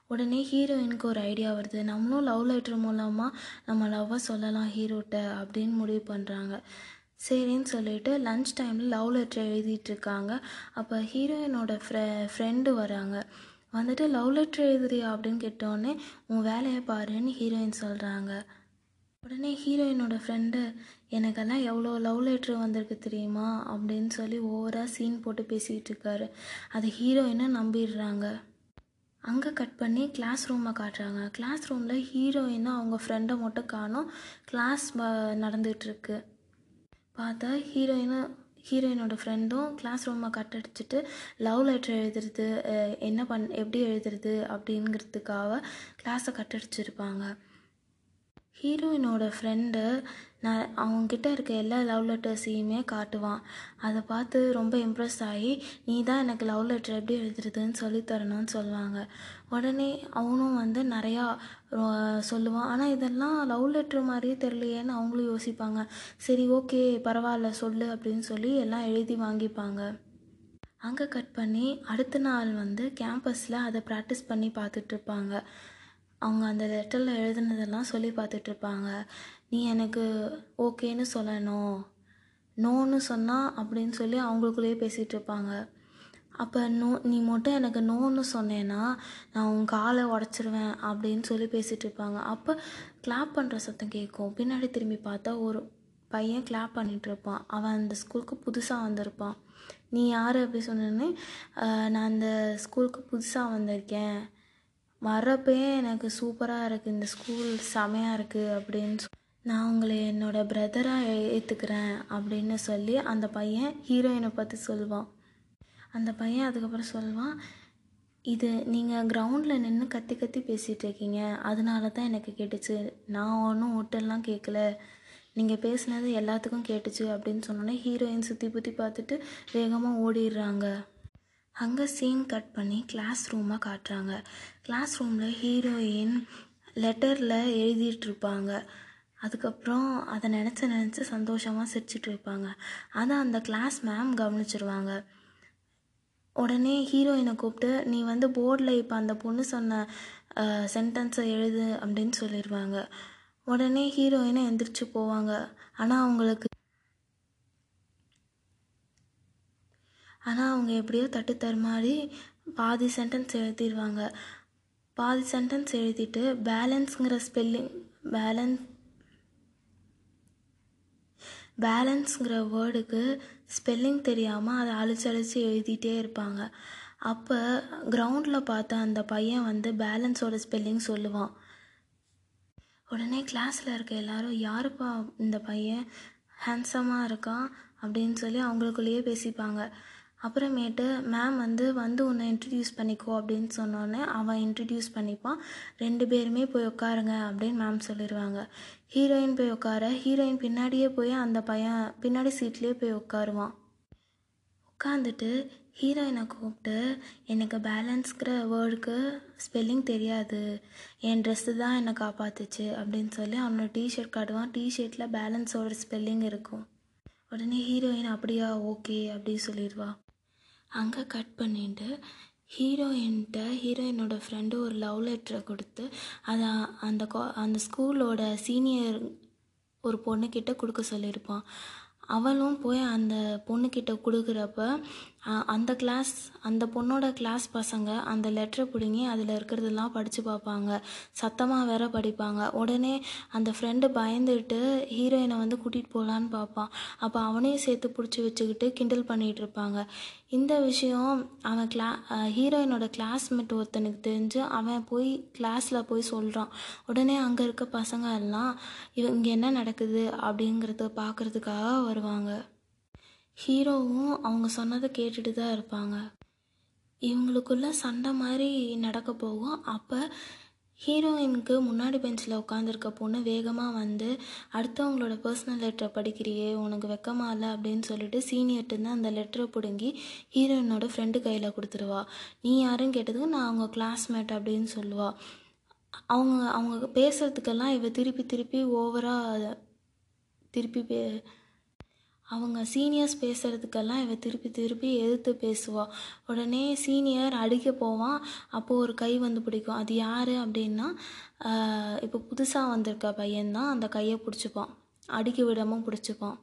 உடனே ஹீரோயினுக்கு ஒரு ஐடியா வருது. நம்மளும் லவ் லெட்டர் மூலமாக நம்ம லவ்வை சொல்லலாம் ஹீரோட்ட அப்படின்னு முடிவு பண்ணுறாங்க சரின்னு சொல்லிட்டு லன்ச் டைமில் லவ் லெட்டர் எழுதிட்டுருக்காங்க அப்போ ஹீரோயினோட ஃப்ரெ ஃப்ரெண்டு வராங்க. வந்துட்டு லவ் லெட்டர் எழுதுறியா? அப்படின்னு கேட்டோடனே உன் வேலையை பாருன்னு ஹீரோயின் சொல்கிறாங்க உடனே ஹீரோயினோட ஃப்ரெண்டு எனக்கெல்லாம் எவ்வளோ லவ் லெட்ரு வந்திருக்கு தெரியுமா? அப்படின்னு சொல்லி ஓவராக சீன் போட்டு பேசிகிட்டு இருக்காரு. அதை ஹீரோயினை நம்பிடுறாங்க. அங்கே கட் பண்ணி கிளாஸ் ரூமை காட்டுறாங்க. கிளாஸ் ரூமில் ஹீரோயினை அவங்க ஃப்ரெண்டை மட்டும் காணும். கிளாஸ் நடந்துகிட்ருக்கு பார்த்தா ஹீரோயினும் ஹீரோயினோட ஃப்ரெண்டும் கிளாஸ் ரூமை கட் அடிச்சுட்டு லவ் லெட்டர் எழுதுறது என்ன பண் எப்படி எழுதுறது அப்படிங்கிறதுக்காக கிளாஸை கட் அடிச்சிருப்பாங்க. ஹீரோயினோட ஃப்ரெண்டு நான் அவங்கக்கிட்ட இருக்க எல்லா லவ் லெட்டர்ஸையுமே காட்டுவான். அதை பார்த்து ரொம்ப இம்ப்ரெஸ் ஆகி நீ தான் எனக்கு லவ் லெட்டர் எப்படி எழுதுறதுன்னு சொல்லி தரணும்னு சொல்லுவாங்க. உடனே அவனும் வந்து நிறையா சொல்லுவான். ஆனால் இதெல்லாம் லவ் லெட்ரு மாதிரியே தெரியலையேன்னு அவங்களும் யோசிப்பாங்க. சரி ஓகே பரவாயில்ல சொல்லு அப்படின்னு சொல்லி எல்லாம் எழுதி வாங்கிப்பாங்க. அங்கே கட் பண்ணி அடுத்த நாள் வந்து கேம்பஸில் அதை ப்ராக்டிஸ் பண்ணி பார்த்துட்ருப்பாங்க அவங்க அந்த லெட்டரில் எழுதுனதெல்லாம் சொல்லி பார்த்துட்ருப்பாங்க நீ எனக்கு ஓகேன்னு சொல்லணும். நோன்னு சொன்னால் அப்படின்னு சொல்லி அவங்களுக்குள்ளேயே பேசிகிட்டு இருப்பாங்க. அப்போ நோ நீ மட்டும் எனக்கு நோன்னு சொன்னேன்னா நான் உன் காலை உடச்சிருவேன் அப்படின்னு சொல்லி பேசிகிட்டு இருப்பாங்க. அப்போ கிளாப் பண்ணுற சத்தம் கேட்கும். பின்னாடி திரும்பி பார்த்தா ஒரு பையன் கிளாப் பண்ணிகிட்டு இருப்பான். அவன் அந்த ஸ்கூலுக்கு புதுசாக வந்திருப்பான். நீ யார் அப்படி சொன்னேன்னு நான் அந்த ஸ்கூலுக்கு புதுசாக வந்திருக்கேன். வரப்பே எனக்கு சூப்பராக இருக்குது இந்த ஸ்கூல் செமையாக இருக்குது அப்படின்னு சொ நான் உங்களை என்னோடய பிரதராக ஏற்றுக்கிறேன் அப்படின்னு சொல்லி அந்த பையன் ஹீரோயினை பற்றி சொல்லுவான். அந்த பையன் அதுக்கப்புறம் சொல்லுவான் இது நீங்கள் கிரவுண்டில் நின்று கத்தி கத்தி பேசிகிட்டு இருக்கீங்க. அதனால தான் எனக்கு கேட்டுச்சு. நான் ஒன்றும் ஒட்டெல்லாம் கேட்கல நீங்கள் பேசினது எல்லாத்துக்கும் கேட்டுச்சு அப்படின்னு சொன்னோன்னே ஹீரோயின் சுற்றி புற்றி பார்த்துட்டு வேகமாக ஓடிடுறாங்க. அங்கே சீன் கட் பண்ணி கிளாஸ் ரூமாக காட்டுறாங்க. கிளாஸ் ரூமில் ஹீரோயின் லெட்டரில் எழுதிட்டுருப்பாங்க அதுக்கப்புறம் அதை நினச்சி நினச்சி சந்தோஷமாக சிரிச்சிட்டு இருப்பாங்க. அதை அந்த கிளாஸ் மேம் கவனிச்சிருவாங்க. உடனே ஹீரோயினை கூப்பிட்டு நீ வந்து போர்டில் இப்போ அந்த பொண்ணு சொன்ன சென்டென்ஸை எழுது அப்படின்னு சொல்லிடுவாங்க உடனே ஹீரோயினை எந்திரிச்சு போவாங்க. ஆனால் அவங்களுக்கு ஆனால் அவங்க எப்படியோ தட்டு தருமாறி பாதி சென்டென்ஸ் எழுதிடுவாங்க பாதி சென்டென்ஸ் எழுதிட்டு பேலன்ஸுங்கிற ஸ்பெல்லிங் பேலன்ஸ் பேலன்ஸுங்கிற வேர்டுக்கு ஸ்பெல்லிங் தெரியாமல் அதை அழிச்சு அழிச்சு எழுதிட்டே இருப்பாங்க. அப்போ கிரவுண்டில் பார்த்த அந்த பையன் வந்து பேலன்ஸோட ஸ்பெல்லிங் சொல்லுவான். உடனே கிளாஸில் இருக்க எல்லாரும் யாருப்பா இந்த பையன்? ஹேண்ட்ஸமாக இருக்கான்? அப்படின்னு சொல்லி அவங்களுக்குள்ளேயே பேசிப்பாங்க. அப்புறமேட்டு மேம் வந்து வந்து உன்னை இன்ட்ரடியூஸ் பண்ணிக்கோ அப்படின்னு சொன்னோன்னே அவன் இன்ட்ரடியூஸ் பண்ணிப்பான். ரெண்டு பேருமே போய் உட்காருங்க அப்படின்னு மேம் சொல்லிடுவாங்க ஹீரோயின் போய் உட்கார ஹீரோயின் பின்னாடியே போய் அந்த பையன் பின்னாடி சீட்லேயே போய் உட்காருவான். உட்காந்துட்டு ஹீரோயினை கூப்பிட்டு எனக்கு பேலன்ஸ்கிற வேர்டுக்கு ஸ்பெல்லிங் தெரியாது. என் ட்ரெஸ்ஸு தான் என்னை காப்பாத்துச்சு அப்படின்னு சொல்லி அவனோட டிஷர்ட் காட்டுவான். டிஷர்ட்டில் பேலன்ஸோட ஸ்பெல்லிங் இருக்கும். உடனே ஹீரோயின் அப்படியா ஓகே அப்படி சொல்லிடுவா அங்கே கட் பண்ணிட்டு ஹீரோயின்கிட்ட ஹீரோயினோட ஃப்ரெண்டு ஒரு லவ் லெட்டரை கொடுத்து அதை அந்த கா அந்த ஸ்கூலோட சீனியர் ஒரு பொண்ணுக்கிட்ட கொடுக்க சொல்லியிருப்பான். அவளும் போய் அந்த பொண்ணுக்கிட்ட கொடுக்குறப்ப அந்த கிளாஸ் அந்த பொண்ணோட கிளாஸ் பசங்க அந்த லெட்டரை பிடுங்கி அதில் இருக்கிறதெல்லாம் படித்து பார்ப்பாங்க சத்தமாக வேற படிப்பாங்க. உடனே அந்த ஃப்ரெண்டு பயந்துட்டு ஹீரோயினை வந்து கூட்டிகிட்டு போகலான்னு பார்ப்பான் அப்போ அவனையும் சேர்த்து பிடிச்சி வச்சுக்கிட்டு கிண்டல் பண்ணிகிட்டு இருப்பாங்க. இந்த விஷயம் அவன் கிளா ஹீரோயினோட கிளாஸ்மேட் ஒருத்தனுக்கு தெரிஞ்சு அவன் போய் கிளாஸில் போய் சொல்கிறான் உடனே அங்கே இருக்க பசங்க எல்லாம் இவங்க என்ன நடக்குது? அப்படிங்கிறத பார்க்குறதுக்காக வருவாங்க. ஹீரோவும் அவங்க சொன்னதை கேட்டுட்டு தான் இருப்பாங்க. இவங்களுக்குள்ள சண்டை மாதிரி நடக்க போகும். அப்போ ஹீரோயினுக்கு முன்னாடி பெஞ்சில் உட்காந்துருக்க பொண்ணு வேகமாக வந்து அடுத்தவங்களோட பர்சனல் லெட்டரை படிக்கிறியே உனக்கு வெக்கமா இல்லை அப்படின்னு சொல்லிட்டு சீனியர்ட்டு அந்த லெட்டரை பிடுங்கி ஹீரோயினோட ஃப்ரெண்டு கையில் கொடுத்துருவா. நீ யாருன்னு கேட்டதுக்கு நான் அவங்க கிளாஸ்மேட் அப்படின்னு சொல்லுவா. அவங்க அவங்க பேசுகிறதுக்கெல்லாம் இவ திருப்பி திருப்பி ஓவராக திருப்பி பே அவங்க சீனியர்ஸ் பேசுகிறதுக்கெல்லாம் இவ திருப்பி திருப்பி எதிர்த்து பேசுவாள் உடனே சீனியர் அடிக்க போவான் அப்போது ஒரு கை வந்து பிடிக்கும். அது யார் அப்படின்னா இப்போ புதுசாக வந்திருக்க பையன்தான் அந்த கையை பிடிச்சிப்பான். அடிக்க விடாமல் பிடிச்சிப்பான்.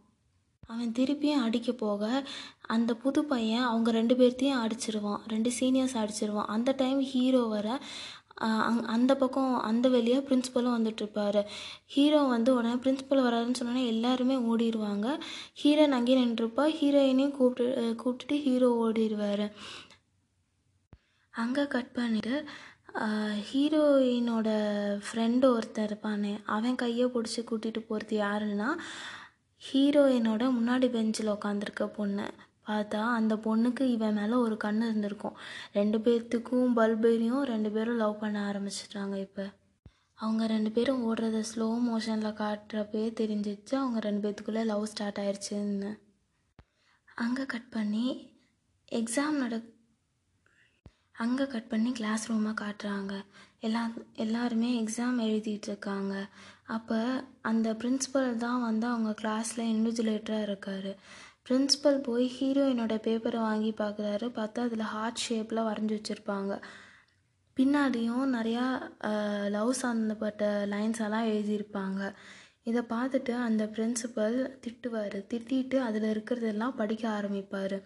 அவன் திருப்பியும் அடிக்க போக அந்த புது பையன் அவங்க ரெண்டு பேர்த்தையும் அடிச்சிருவான். ரெண்டு சீனியர்ஸ் அடிச்சிருவான். அந்த டைம் ஹீரோ வர அங் அந்த பக்கம் அந்த வழியாக பிரின்ஸிபலும் வந்துட்டுருப்பார். ஹீரோ வந்து உடனே பிரின்ஸிபல் வராருன்னு சொன்னோன்னே எல்லாருமே ஓடிடுவாங்க ஹீரோயின் அங்கேயே நின்றுருப்பா ஹீரோயினையும் கூப்பிட்டு கூப்பிட்டுட்டு ஹீரோ ஓடிடுவார் அங்கே கட் பண்ணிட்டு ஹீரோயினோட ஃப்ரெண்டு ஒருத்தன் இருப்பானே அவன் கையை பிடிச்சி கூட்டிகிட்டு போகிறது யாருன்னா ஹீரோயினோட முன்னாடி பெஞ்சில் உட்காந்துருக்க பொண்ணு. பார்த்தா அந்த பொண்ணுக்கு இவன் மேலே ஒரு கண் இருந்திருக்கும். ரெண்டு பேர்த்துக்கும் பல்பேரியும் ரெண்டு பேரும் லவ் பண்ண ஆரம்பிச்சிட்டாங்க இப்போ. அவங்க ரெண்டு பேரும் ஓடுறத ஸ்லோ மோஷனில் காட்டுறப்பே தெரிஞ்சிச்சு அவங்க ரெண்டு பேர்த்துக்குள்ளே லவ் ஸ்டார்ட் ஆயிடுச்சுன்னு அங்கே கட் பண்ணி எக்ஸாம் நட அங்கே கட் பண்ணி கிளாஸ் ரூமாக காட்டுறாங்க. எல்லா எல்லாருமே எக்ஸாம் எழுதிட்டுருக்காங்க அப்போ அந்த பிரின்ஸிபல் தான் வந்து அவங்க கிளாஸில் இன்விஜுலேட்டராக இருக்கார். பிரின்ஸிபல் போய் ஹீரோயினோட பேப்பரை வாங்கி பார்க்குறாரு. பார்த்தா அதில் ஹார்ட் ஷேப்பில் வரைஞ்சி வச்சுருப்பாங்க. பின்னாடியும் நிறையா லவ் சம்மந்தப்பட்ட லைன்ஸ் எல்லாம் எழுதியிருப்பாங்க. இதை பார்த்துட்டு அந்த பிரின்சிபல் திட்டுவார். திட்டிட்டு அதில் இருக்கிறதெல்லாம் படிக்க ஆரம்பிப்பார்.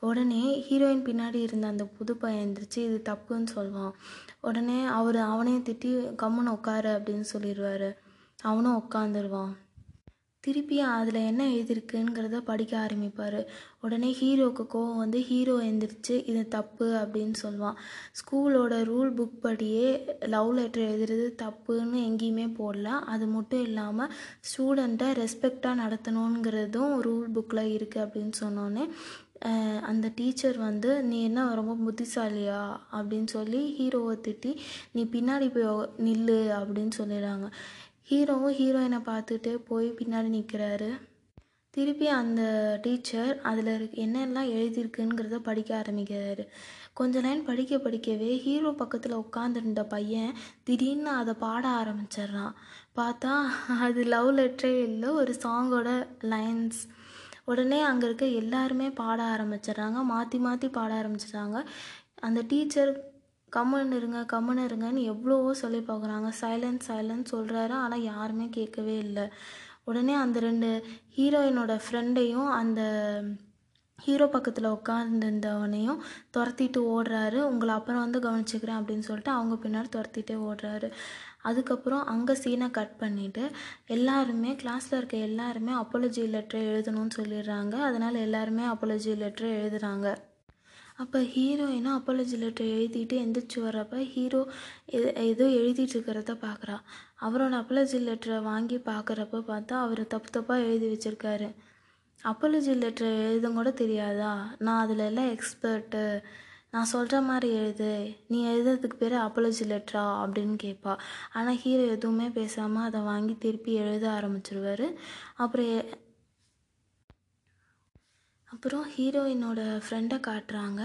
உடனே ஹீரோயின் பின்னாடி இருந்த அந்த புது பையன் எழுந்திரிச்சு இது தப்புன்னு சொல்லுவான் உடனே அவர் அவனையும் திட்டி கம்முன்னு உட்காரு அப்படின்னு சொல்லிடுவார். அவனும் உட்காந்துருவான். திருப்பி அதில் என்ன எழுதியிருக்குங்கிறத படிக்க ஆரம்பிப்பார். உடனே ஹீரோவுக்கு கோவம் வந்து ஹீரோ எழுந்திரிச்சு இது தப்பு அப்படின்னு சொல்லுவான். ஸ்கூலோட ரூல் புக் படியே லவ் லெட்டர் எழுதுறது தப்புன்னு எங்கேயுமே போடல. அது மட்டும் இல்லாமல் ஸ்டூடெண்ட்டை ரெஸ்பெக்டாக நடத்தணுங்கிறதும் ரூல் புக்கில் இருக்குது அப்படின்னு சொன்னோன்னே அந்த டீச்சர் வந்து நீ என்ன ரொம்ப புத்திசாலியா? அப்படின்னு சொல்லி ஹீரோவை திட்டி நீ பின்னாடி போய் நில்லு அப்படின்னு சொல்லிடுறாங்க. ஹீரோவும் ஹீரோயினை பார்த்துட்டு போய் பின்னாடி நிற்கிறாரு திருப்பி அந்த டீச்சர் அதில் இருக்க என்னெல்லாம் எழுதியிருக்குங்கிறத படிக்க ஆரம்பிக்கிறாரு. கொஞ்ச லைன் படிக்க படிக்கவே ஹீரோ பக்கத்தில் உட்காந்துருந்த பையன் திடீர்னு அதை பாட ஆரம்பிச்சிடுறான். பார்த்தா அது லவ் லெட்டரே இல்லை ஒரு சாங்கோட லைன்ஸ். உடனே அங்கே இருக்க எல்லாருமே பாட ஆரம்பிச்சிடுறாங்க மாற்றி மாற்றி பாட ஆரம்பிச்சிடுறாங்க. அந்த டீச்சர் கம்முன்னு இருங்க கம்முன்னு இருங்கன்னு எவ்வளவோ சொல்லி பார்க்குறாங்க. சைலன்ஸ் சைலன்ஸ் சொல்கிறாரு ஆனால் யாருமே கேட்கவே இல்லை. உடனே அந்த ரெண்டு ஹீரோயினோட ஃப்ரெண்டையும் அந்த ஹீரோ பக்கத்தில் உட்காந்துருந்தவனையும் துரத்திட்டு ஓடுறாரு. உங்களை அப்புறம் வந்து கவனிச்சுக்கிறேன் அப்படின்னு சொல்லிட்டு அவங்க பின்னாடி துரத்திட்டே ஓடுறாரு. அதுக்கப்புறம் அங்கே சீனை கட் பண்ணிவிட்டு எல்லாருமே கிளாஸில் இருக்க எல்லாருமே அப்பாலஜி லெட்டர் எழுதணும்னு சொல்லிடுறாங்க. அதனால் எல்லாருமே அப்பாலஜி லெட்டர் எழுதுறாங்க. அப்போ ஹீரோயினும் அப்பாலஜி லெட்டர் எழுதிட்டு எந்திரிச்சு வர்றப்ப ஹீரோ ஏதோ எழுதிட்டு இருக்கிறத பார்க்குறா அவரோட அப்பாலஜி லெட்டரை வாங்கி பார்க்குறப்ப பார்த்தா அவர் தப்பு தப்பாக எழுதி வச்சுருக்காரு. அப்பாலஜி லெட்டர் எழுத கூட தெரியாதா? நான் அதில் எல்லாம் எக்ஸ்பர்ட்டு நான் சொல்கிற மாதிரி எழுது. நீ எழுதுறதுக்கு பேர் அப்பாலஜி லெட்டரா அப்படின்னு கேட்பா ஆனால் ஹீரோ எதுவுமே பேசாமல் அதை வாங்கி திருப்பி எழுத ஆரம்பிச்சிருவாரு. அப்புறம் அப்புறம் ஹீரோயினோட ஃப்ரெண்டை காட்டுறாங்க.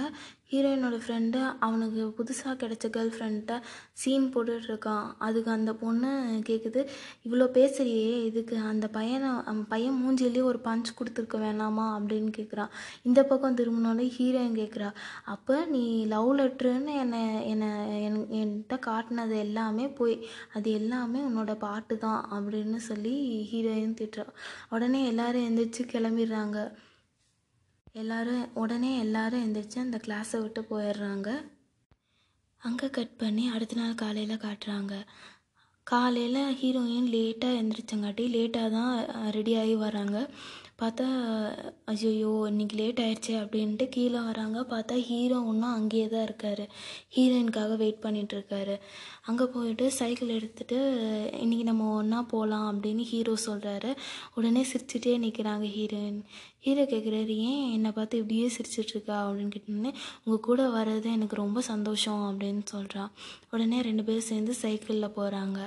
ஹீரோயினோட ஃப்ரெண்டு அவனுக்கு புதுசாக கிடச்ச கேர்ள் ஃப்ரெண்ட்ட சீன் போட்டுட்ருக்கான். அதுக்கு அந்த பொண்ணு கேட்குது இவ்வளோ பேசுறியே இதுக்கு அந்த பையனை அந்த பையன் மூஞ்சிலேயே ஒரு பஞ்ச் கொடுத்துருக்க வேணாமா? அப்படின்னு கேட்குறான் இந்த பக்கம் திரும்பினோடனே ஹீரோயின் கேட்குறா அப்போ நீ லவ் லெட்ருன்னு என்னை என்னை என் என்கிட்ட காட்டினது எல்லாமே போய் அது எல்லாமே உன்னோட பாட்டு தான் அப்படின்னு சொல்லி ஹீரோயின் திட்டுறா. உடனே எல்லோரும் எழுந்திரிச்சு கிளம்பிடுறாங்க. எல்லாரும் உடனே எல்லாரும் எந்திரிச்சு அந்த கிளாஸை விட்டு போயிடுறாங்க. அங்கே கட் பண்ணி அடுத்த நாள் காலையில் காட்டுறாங்க. காலையில் ஹீரோயின் லேட்டாக எந்திரிச்சங்காட்டி லேட்டாக தான் ரெடியாகி வராங்க. பார்த்தா ஐயையோ இன்னைக்கு லேட் ஆயிடுச்சே அப்படின்ட்டு கீழே வராங்க. பார்த்தா ஹீரோ இன்னும் அங்கேயே தான் இருக்கார். ஹீரோயினுக்காக வெயிட் பண்ணிட்டு இருக்காரு. அங்கே போயிட்டு சைக்கிள் எடுத்துகிட்டு இன்னைக்கு நம்ம ஒன்றா போகலாம் அப்படின்னு ஹீரோ சொல்கிறாரு உடனே சிரிச்சுட்டே நிற்கிறாங்க ஹீரோயின் ஹீரோ கேட்குறாரு ஏன் என்னை பார்த்து இப்படியே சிரிச்சிட்ருக்கா? அப்படின்னு கேட்டோன்னே உங்கள் கூட வர்றது எனக்கு ரொம்ப சந்தோஷம் அப்படின்னு சொல்கிறான் உடனே ரெண்டு பேரும் சேர்ந்து சைக்கிளில் போகிறாங்க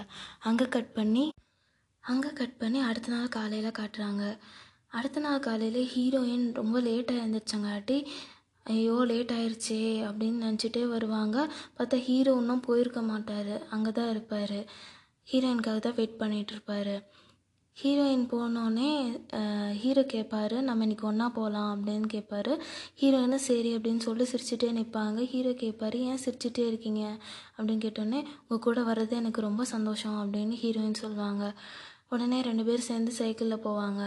அங்கே கட் பண்ணி அங்கே கட் பண்ணி அடுத்த நாள் காலையில் காட்டுறாங்க. அடுத்த நாள் காலையில் ஹீரோயின் ரொம்ப லேட்டாக எழுந்திரிச்சங்காட்டி ஐயோ லேட் ஆயிடுச்சே அப்படின்னு நினச்சிட்டே வருவாங்க. பார்த்தா ஹீரோ இன்னும் போயிருக்க மாட்டார். அங்கே தான் இருப்பார். ஹீரோயினுக்காக தான் வெயிட் பண்ணிட்டு ஹீரோயின் போனோடனே ஹீரோ கேட்பார் நம்ம இன்னைக்கு ஒன்றா போகலாம் அப்படின்னு கேட்பாரு ஹீரோயினும் சரி அப்படின்னு சொல்லி சிரிச்சுட்டே நிற்பாங்க ஹீரோ கேட்பாரு ஏன் சிரிச்சுட்டே இருக்கீங்க? அப்படின்னு கேட்டோடனே உங்கள் கூட வர்றது எனக்கு ரொம்ப சந்தோஷம் அப்படின்னு ஹீரோயின் சொல்லுவாங்க உடனே ரெண்டு பேரும் சேர்ந்து சைக்கிளில் போவாங்க.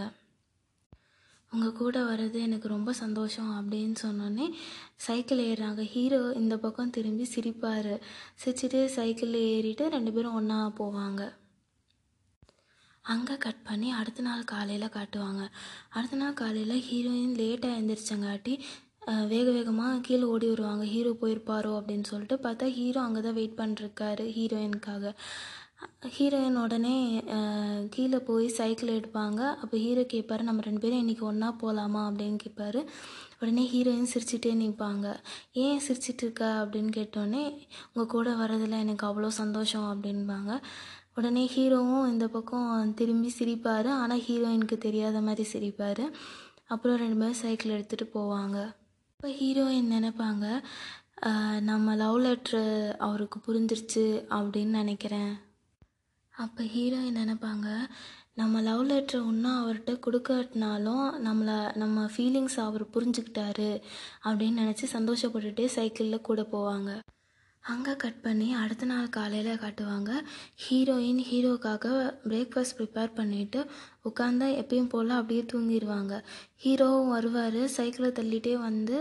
உங்கள் கூட வர்றது எனக்கு ரொம்ப சந்தோஷம் அப்படின்னு சொன்னோன்னே சைக்கிள் ஏறுறாங்க. ஹீரோ இந்த பக்கம் திரும்பி சிரிப்பார். சிரிச்சுட்டு சைக்கிளில் ஏறிட்டு ரெண்டு பேரும் ஒன்றா போவாங்க. அங்கே கட் பண்ணி அடுத்த நாள் காலையில் காட்டுவாங்க. அடுத்த நாள் காலையில் ஹீரோயின் லேட்டாக எழுந்திரிச்சங்காட்டி வேக வேகமாக கீழே ஓடி வருவாங்க. ஹீரோ போயிருப்பாரோ அப்படின்னு சொல்லிட்டு பார்த்தா ஹீரோ அங்கே தான் வெயிட் பண்ணிருக்காரு ஹீரோயினுக்காக ஹீரோயின் உடனே கீழே போய் சைக்கிள் எடுப்பாங்க. அப்போ ஹீரோ கேட்பாரு நம்ம ரெண்டு பேரும் இன்றைக்கி ஒன்றா போகலாமா அப்படின்னு கேட்பாரு உடனே ஹீரோயின் சிரிச்சிட்டே நிற்பாங்க ஏன் சிரிச்சிட்டு இருக்க? அப்படின்னு கேட்டோடனே உங்கள் கூட வரதில் எனக்கு அவ்வளோ சந்தோஷம் அப்படின்பாங்க. உடனே ஹீரோவும் இந்த பக்கம் திரும்பி சிரிப்பார். ஆனால் ஹீரோயினுக்கு தெரியாத மாதிரி சிரிப்பார். அப்புறம் ரெண்டு பேரும் சைக்கிள் எடுத்துகிட்டு போவாங்க. இப்போ ஹீரோயின் நினைப்பாங்க நம்ம லவ் லெட்ரு அவருக்கு புரிஞ்சிருச்சு அப்படின்னு நினைக்கிறேன். அப்போ ஹீரோயின் நினைப்பாங்க? நம்ம லவ் லெட்ரு இன்னும் அவர்கிட்ட கொடுக்காட்டினாலும் நம்மளை நம்ம ஃபீலிங்ஸ் அவர் புரிஞ்சுக்கிட்டாரு அப்படின்னு நினச்சி சந்தோஷப்பட்டுட்டே சைக்கிளில் கூட போவாங்க. அங்கே கட் பண்ணி அடுத்த நாள் காலையில் காட்டுவாங்க. ஹீரோயின் ஹீரோக்காக பிரேக்ஃபாஸ்ட் ப்ரிப்பேர் பண்ணிவிட்டு உட்காந்தா எப்பயும் போல் அப்படியே தூங்கிடுவாங்க ஹீரோவும் வருவார். சைக்கிளை தள்ளிகிட்டே வந்து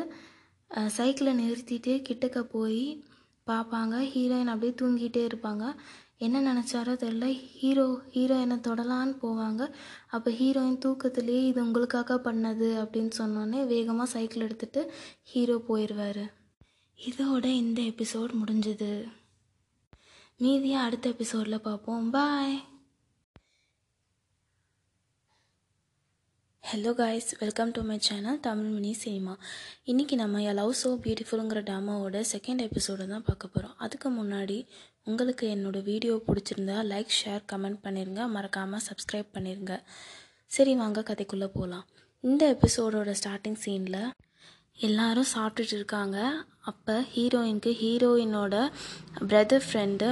சைக்கிளை நிறுத்திட்டு கிட்டக்க போய் பார்ப்பாங்க. ஹீரோயின் அப்படியே தூங்கிட்டே இருப்பாங்க. என்ன நினச்சாரோ தெரில ஹீரோ ஹீரோயினை தொடலான்னு போவாங்க. அப்போ ஹீரோயின் தூக்கத்திலேயே இது உங்களுக்காக பண்ணது அப்படின்னு சொன்னோன்னே வேகமாக சைக்கிள் எடுத்துகிட்டு ஹீரோ போயிடுவார் இதோட இந்த எபிசோட் முடிஞ்சுது. மீதியாக அடுத்த எபிசோடில் பார்ப்போம் bye. Hello guys welcome to my channel Tamil mini cinema இன்றைக்கி நம்ம லவ் ஸோ பியூட்டிஃபுல்ங்கிற டாமாவோட செகண்ட் எபிசோடு தான் பார்க்க போகிறோம் அதுக்கு முன்னாடி உங்களுக்கு என்னோடய வீடியோ பிடிச்சிருந்தா லைக் ஷேர் கமெண்ட் பண்ணிடுங்க மறக்காமல் சப்ஸ்கிரைப் பண்ணிடுங்க சரி வாங்க கதைக்குள்ளே போகலாம் இந்த எபிசோடோட ஸ்டார்டிங் சீனில் எல்லாரும் சாப்பிட்டுட்டு இருக்காங்க. அப்போ ஹீரோயினுக்கு ஹீரோயினோட பிரதர் ஃப்ரெண்டு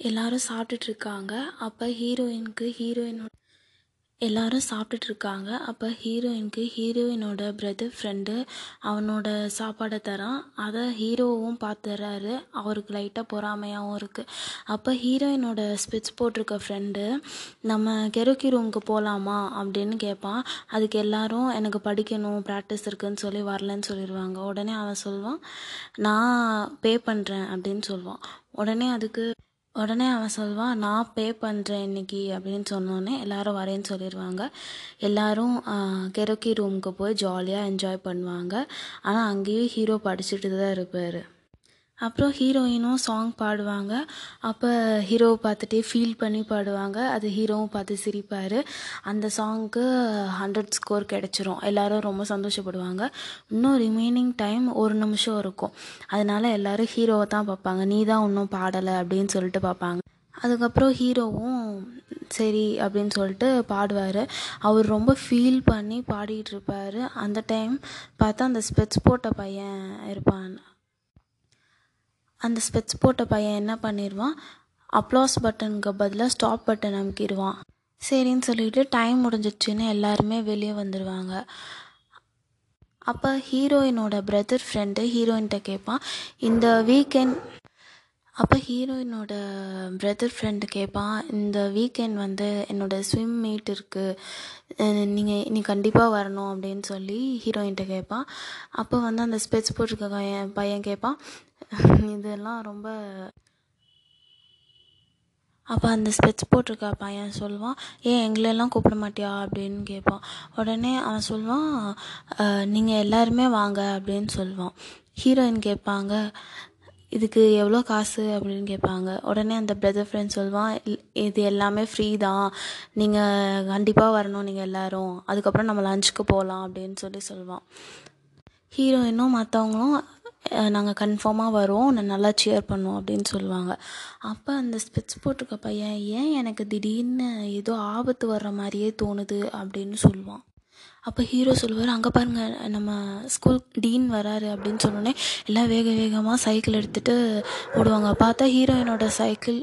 எல்லாரும் சாப்பிட்டுட்டு இருக்காங்க. அப்போ ஹீரோயினுக்கு ஹீரோயினோட எல்லாரும் சாப்பிட்டுட்டு இருக்காங்க அப்போ ஹீரோயினுக்கு ஹீரோயினோட பிரதர் ஃப்ரெண்டு அவனோட சாப்பாடை தரான். அதை ஹீரோவும் பார்த்துறாரு அவருக்கு லைட்டாக பொறாமையாகவும் இருக்குது அப்போ ஹீரோயினோட ஸ்பெட்ஸ் போட்டிருக்க ஃப்ரெண்டு நம்ம கெரோக்கி ரூமுக்கு போகலாமா அப்படின்னு கேட்பான் அதுக்கு எல்லாரும் எனக்கு படிக்கணும் ப்ராக்டிஸ் இருக்குன்னு சொல்லி வரலன்னு சொல்லிடுவாங்க உடனே அவன் சொல்லுவான் நான் பே பண்ணுறேன் அப்படின்னு சொல்லுவான் உடனே அதுக்கு உடனே அவன் சொல்வான் நான் பே பண்ணுறேன் இன்னைக்கு அப்படின்னு சொன்னோடனே எல்லாரும் வரேன்னு சொல்லிடுவாங்க எல்லாரும் கெரோக்கி ரூமுக்கு போய் ஜாலியாக என்ஜாய் பண்ணுவாங்க. ஆனால் அங்கேயும் ஹீரோ படிச்சுட்டு தான் இருப்பார். அப்புறம் ஹீரோயினும் சாங் பாடுவாங்க. அப்போ ஹீரோவை பார்த்துட்டே ஃபீல் பண்ணி பாடுவாங்க. அது ஹீரோவும் பார்த்து சிரிப்பார். அந்த சாங்க்கு ஹண்ட்ரட் ஸ்கோர் கிடச்சிரும். எல்லோரும் ரொம்ப சந்தோஷப்படுவாங்க. இன்னும் ரிமைனிங் டைம் ஒரு நிமிஷம் இருக்கும். அதனால எல்லாரும் ஹீரோவை தான் பார்ப்பாங்க. நீ தான் இன்னும் பாடலை அப்படின்னு சொல்லிட்டு பார்ப்பாங்க. அதுக்கப்புறம் ஹீரோவும் சரி அப்படின்னு சொல்லிட்டு பாடுவார். அவர் ரொம்ப ஃபீல் பண்ணி பாடிட்டு இருப்பார். அந்த டைம் பார்த்தா அந்த ஸ்பெட்ஸ் போட்ட பையன் இருப்பான். அந்த ஸ்பெட்ஸ் போட்ட பையன் என்ன பண்ணிடுவான் அப்ளாஸ் பட்டனுக்கு பதிலாக ஸ்டாப் பட்டன் அமுக்கிடுவான் சரின்னு சொல்லிட்டு டைம் முடிஞ்சிடுச்சுன்னு எல்லாருமே வெளியே வந்துடுவாங்க அப்போ ஹீரோயினோட பிரதர் ஃப்ரெண்டு ஹீரோயின்கிட்ட கேட்பான் இந்த வீக்கெண்ட் அப்போ ஹீரோயினோட பிரதர் ஃப்ரெண்டு கேட்பான் இந்த வீக்கெண்ட் வந்து என்னோடய ஸ்விம் மீட் இருக்குது நீங்கள் நீ கண்டிப்பாக வரணும் அப்படின்னு சொல்லி ஹீரோயின்கிட்ட கேட்பான் அப்போ வந்து அந்த ஸ்பெட்ஸ் போட்டிருக்க பையன் பையன் கேட்பான் இதெல்லாம் ரொம்ப அப்போ அந்த ஸ்பெட்ஸ் போட்டிருக்க பையன் சொல்லுவான் ஏன் எங்களெல்லாம் கூப்பிட மாட்டியா? அப்படின்னு கேட்பான் உடனே அவன் சொல்லுவான் நீங்கள் எல்லாருமே வாங்க அப்படின்னு சொல்லுவான் ஹீரோயின் கேட்பாங்க இதுக்கு எவ்வளோ காசு அப்படின்னு கேட்பாங்க உடனே அந்த பிரதர் ஃப்ரெண்ட் சொல்லுவான் இது எல்லாமே ஃப்ரீ தான். நீங்கள் கண்டிப்பாக வரணும் நீங்கள் எல்லோரும். அதுக்கப்புறம் நம்ம லஞ்சுக்கு போகலாம் அப்படின்னு சொல்லி சொல்லுவான் ஹீரோயினும் மற்றவங்களும் நாங்கள் கன்ஃபார்மாக வரோம். நான் நல்லா சியர் பண்ணுவோம் அப்படின்னு சொல்லுவாங்க அப்போ அந்த ஸ்பெட்ஸ் போட்டிருக்க பையன் ஏன் எனக்கு திடீர்னு ஏதோ ஆபத்து வர்ற மாதிரியே தோணுது அப்படின்னு சொல்லுவான் அப்போ ஹீரோ சொல்லுவார் அங்கே பாருங்கள் நம்ம ஸ்கூல் டீன் வராரு அப்படின்னு சொன்னோடனே எல்லாம் வேக வேகமாக சைக்கிள் எடுத்துகிட்டு ஓடுவாங்க. பார்த்தா ஹீரோயினோட சைக்கிள்